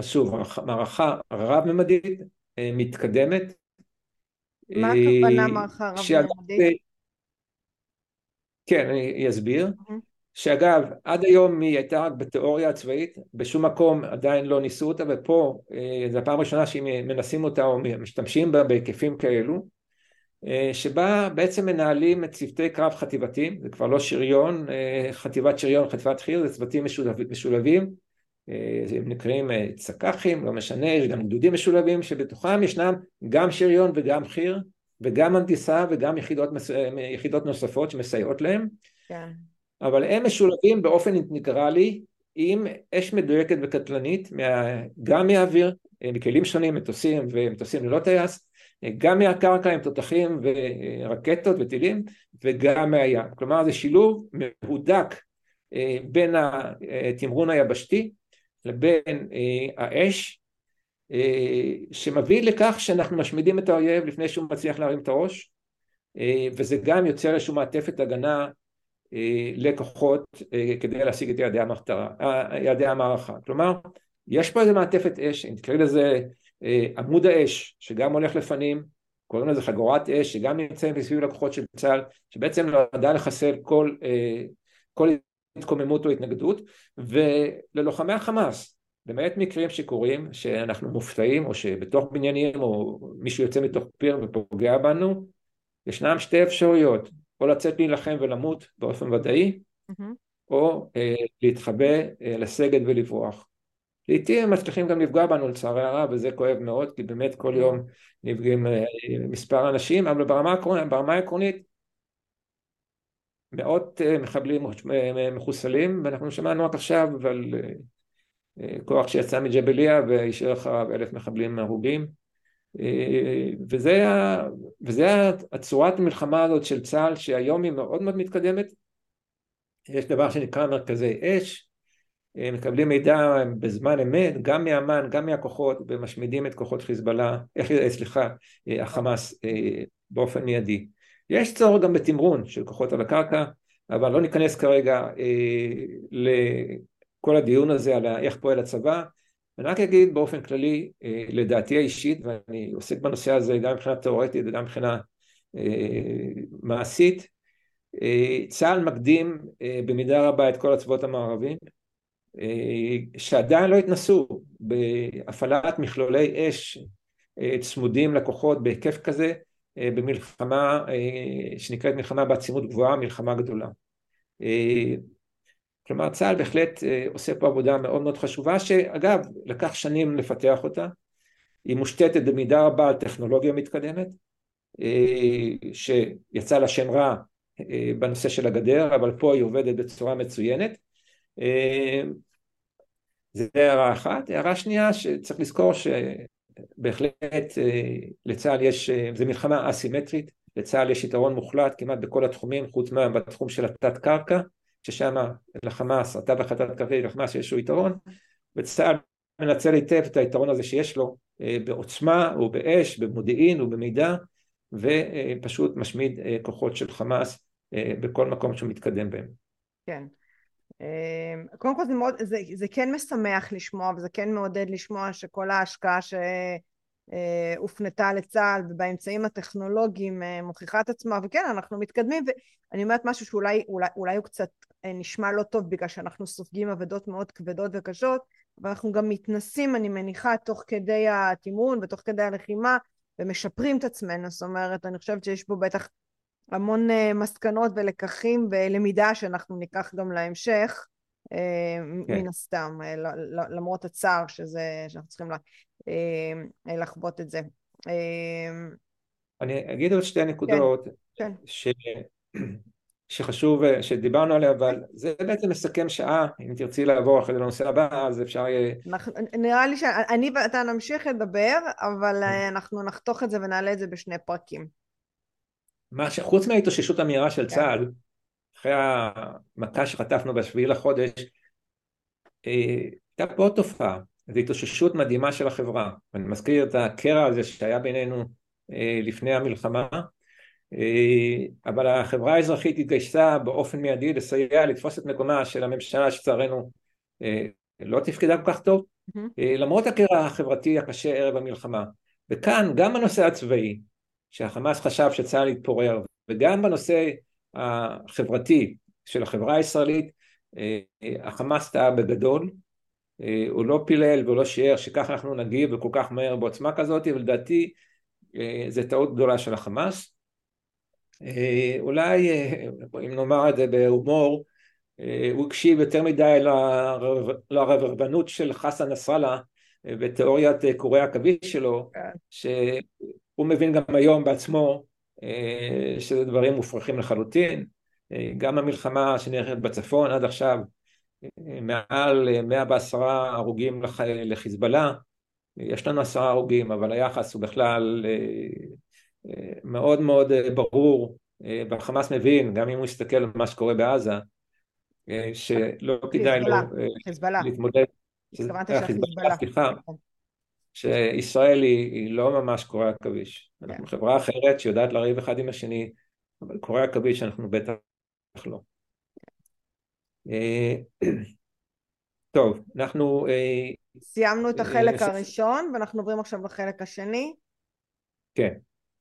שוב, מערכה רב-ממדית מתקדמת. מה הכוונה מערכה רב-ממדית? כן, אני אסביר. Mm-hmm. שאגב, עד היום היא הייתה רק בתיאוריה הצבאית, בשום מקום עדיין לא ניסו אותה, ופה אה, זו הפעם הראשונה שמנסים אותה או משתמשים בה בהיקפים כאלו, אה, שבה בעצם מנהלים את צוותי קרב חטיבתיים, זה כבר לא שריון, אה, חטיבת שריון, חטיבת חי"ר, זה צוותים משולבים, משולבים הם נקראים צק"חים, לא משנה, יש גם גדודים משולבים שבתוכם ישנם גם שריון וגם חי"ר, וגם הנדסה וגם יחידות, יחידות נוספות שמסייעות להם. כן. אבל הם משולבים באופן אינטגרלי עם אש מדויקת וקטלנית, גם מהאוויר, מכלים שונים, מטוסים ומטוסים ללא טייס, גם מהקרקע עם תותחים ורקטות וטילים, וגם מהים. כלומר זה שילוב מהודק אה, בין התמרון היבשתי לבין אה, האש, אה, שמביא לכך שאנחנו משמידים את האויב לפני שהוא מצליח להרים את הראש, וזה גם יוצר איזושהי מעטפת הגנה אה, לכוחות אה, כדי להשיג את יעדי, המחתרה, אה, יעדי המערכה. כלומר, יש פה איזה מעטפת אש, אם תקראי לזה עמוד האש, שגם הולך לפנים, קוראים לזה חגורת אש, שגם נמצאים מסביב לקוחות של צה"ל, שבעצם נועדה לחסל כל, כל התקוממות או התנגדות, וללוחמי החמאס, למעט מקרים שקורים שאנחנו מופתעים או שבתוך בניינים או מישהו יוצא מתוך פיר ופוגע בנו, ישנם שתי אפשרויות, או לצאת להילחם ולמות באופן ודאי, mm-hmm. או אה, להתחבא, אה, לסגת ולברוח. לעיתים הם מצליחים גם לפגוע בנו לצערי הרב וזה כואב מאוד כי באמת כל יום נפגעים אה, מספר אנשים אבל ברמה, ברמה העקרונית מאות אה, מחבלים אה, מחוסלים ואנחנו שמענו רק עכשיו על כוח שיצא מג'בליה והשאיר אחריו אלף מחבלים הרוגים וזה, וזה הצורת המלחמה הזאת של צה"ל שהיום היא מאוד מאוד מתקדמת יש דבר שנקרא מרכזי אש מקבלים מידע בזמן אמת גם מאמ"ן גם מהכוחות ומשמידים את כוחות חיזבאללה, אה, סליחה, אה, החמאס אה, באופן מיידי. יש צורך גם בתמרון של כוחות על הקרקע אבל לא ניכנס כרגע לכל הדיון הזה על איך פועל הצבא אני רק אגיד באופן כללי לדעתי האישית ואני עוסק בנושא הזה גם מבחינה תאורטית וגם מבחינה מעשית צה"ל מקדים במידה רבה את כל הצבאות המערבים אה, שעדיין לא התנסו בהפעלת מכלולי אש אה, צמודים לכוחות בהיקף כזה אה, במלחמה שנקראת מלחמה בעצימות גבוהה, מלחמה גדולה. כלומר צה"ל בהחלט עושה פה עבודה מאוד מאוד חשובה שאגב לקח שנים לפתח אותה, היא מושתתת במידה רבה על טכנולוגיה מתקדמת שיצא לה שם רע בנושא של הגדר אבל פה היא עובדת בצורה מצוינת. זה הערה אחת. הערה שנייה שצריך לזכור שבהחלט אה, לצה"ל יש, אה, זה מלחמה אסימטרית, לצה"ל יש יתרון מוחלט כמעט בכל התחומים חוץ מהתחום של התת קרקע ששם לחמאס, התווך התת קרקעי לחמאס יש לו יתרון וצה"ל מנצל היטב את היתרון הזה שיש לו אה, בעוצמה ובאש, במודיעין ובמידע ופשוט משמיד כוחות של חמאס בכל מקום שהוא מתקדם בהם. כן. אמ, קודם כל זה מאוד, זה, זה כן משמח לשמוע וזה כן מעודד לשמוע שכל ההשקעה שהופנתה אה, לצה"ל ובאמצעים הטכנולוגיים אה, מוכיחה את עצמה וכן אנחנו מתקדמים ואני אומרת משהו שאולי אולי, אולי הוא קצת אה, נשמע לא טוב בגלל שאנחנו סופגים אבדות מאוד כבדות וקשות אבל אנחנו גם מתנסים אני מניחה תוך כדי התמרון ותוך כדי הלחימה ומשפרים את עצמנו זאת אומרת אני חושבת שיש פה בטח המון uh, מסקנות ולקחים ולמידה שאנחנו ניקח גם להמשך, uh, כן. מן הסתם, uh, למרות הצער שזה, שאנחנו צריכים לה, לחוות את זה. אני אגיד עוד שתי נקודות כן, כן. ש... שחשוב, שדיברנו עליה, אבל זה בעצם מסכם שעה, אם תרצי לעבור אחרי זה לנושא הבא, אז אפשר יהיה... נראה לי שאני ואתה נמשיך לדבר, אבל אנחנו נחתוך את זה ונעלה את זה בשני פרקים. מה שחוץ מההתאוששות המהירה של כן. צה"ל, אחרי המכה שחטפנו בשביעי לחודש, אה, הייתה פה עוד תופעה, זו התאוששות מדהימה של החברה. אני מזכיר את הקרע הזה שהיה בינינו אה, לפני המלחמה, אה, אבל החברה האזרחית התגייסה באופן מיידי לסייע לתפוס את מקומה של הממשלה שצערנו לא תפקדה כל כך טוב, mm-hmm. למרות הקרע החברתי הקשה ערב המלחמה. וכאן גם הנושא הצבאי שהחמאס חשב שצה"ל יתפורר, וגם בנושא החברתי של החברה הישראלית, אה, החמאס טעה בגדול, אה, הוא לא פילל והוא לא שיער שככה אנחנו נגיב וכל כך מהר בעוצמה כזאת, ולדעתי אה, זו טעות גדולה של החמאס. אולי, אם נאמר את זה בהומור, הוא הקשיב יותר מדי לרברבנות של חסן נסראללה ותיאוריית קורי העכביש שלו, כן. הוא מבין גם היום בעצמו אה, שזה דברים מופרכים לחלוטין, אה, גם המלחמה שנערכת בצפון עד עכשיו אה, מעל 110 הרוגים לחיזבאללה, יש לנו עשרה הרוגים אבל היחס הוא בכלל מאוד מאוד ברור והחמאס מבין גם אם הוא יסתכל על מה שקורה בעזה שלא כדאי לו להתמודד, חיזבאללה, סליחה, נכון. שישראל היא, היא לא ממש קורי עכביש. Yeah. אנחנו כן. חברה אחרת שיודעת לריב אחד עם השני, אבל קורי עכביש אנחנו בטח לא. אה, טוב, אנחנו... אה, סיימנו את החלק אה, הראשון ואנחנו עוברים עכשיו לחלק השני. כן.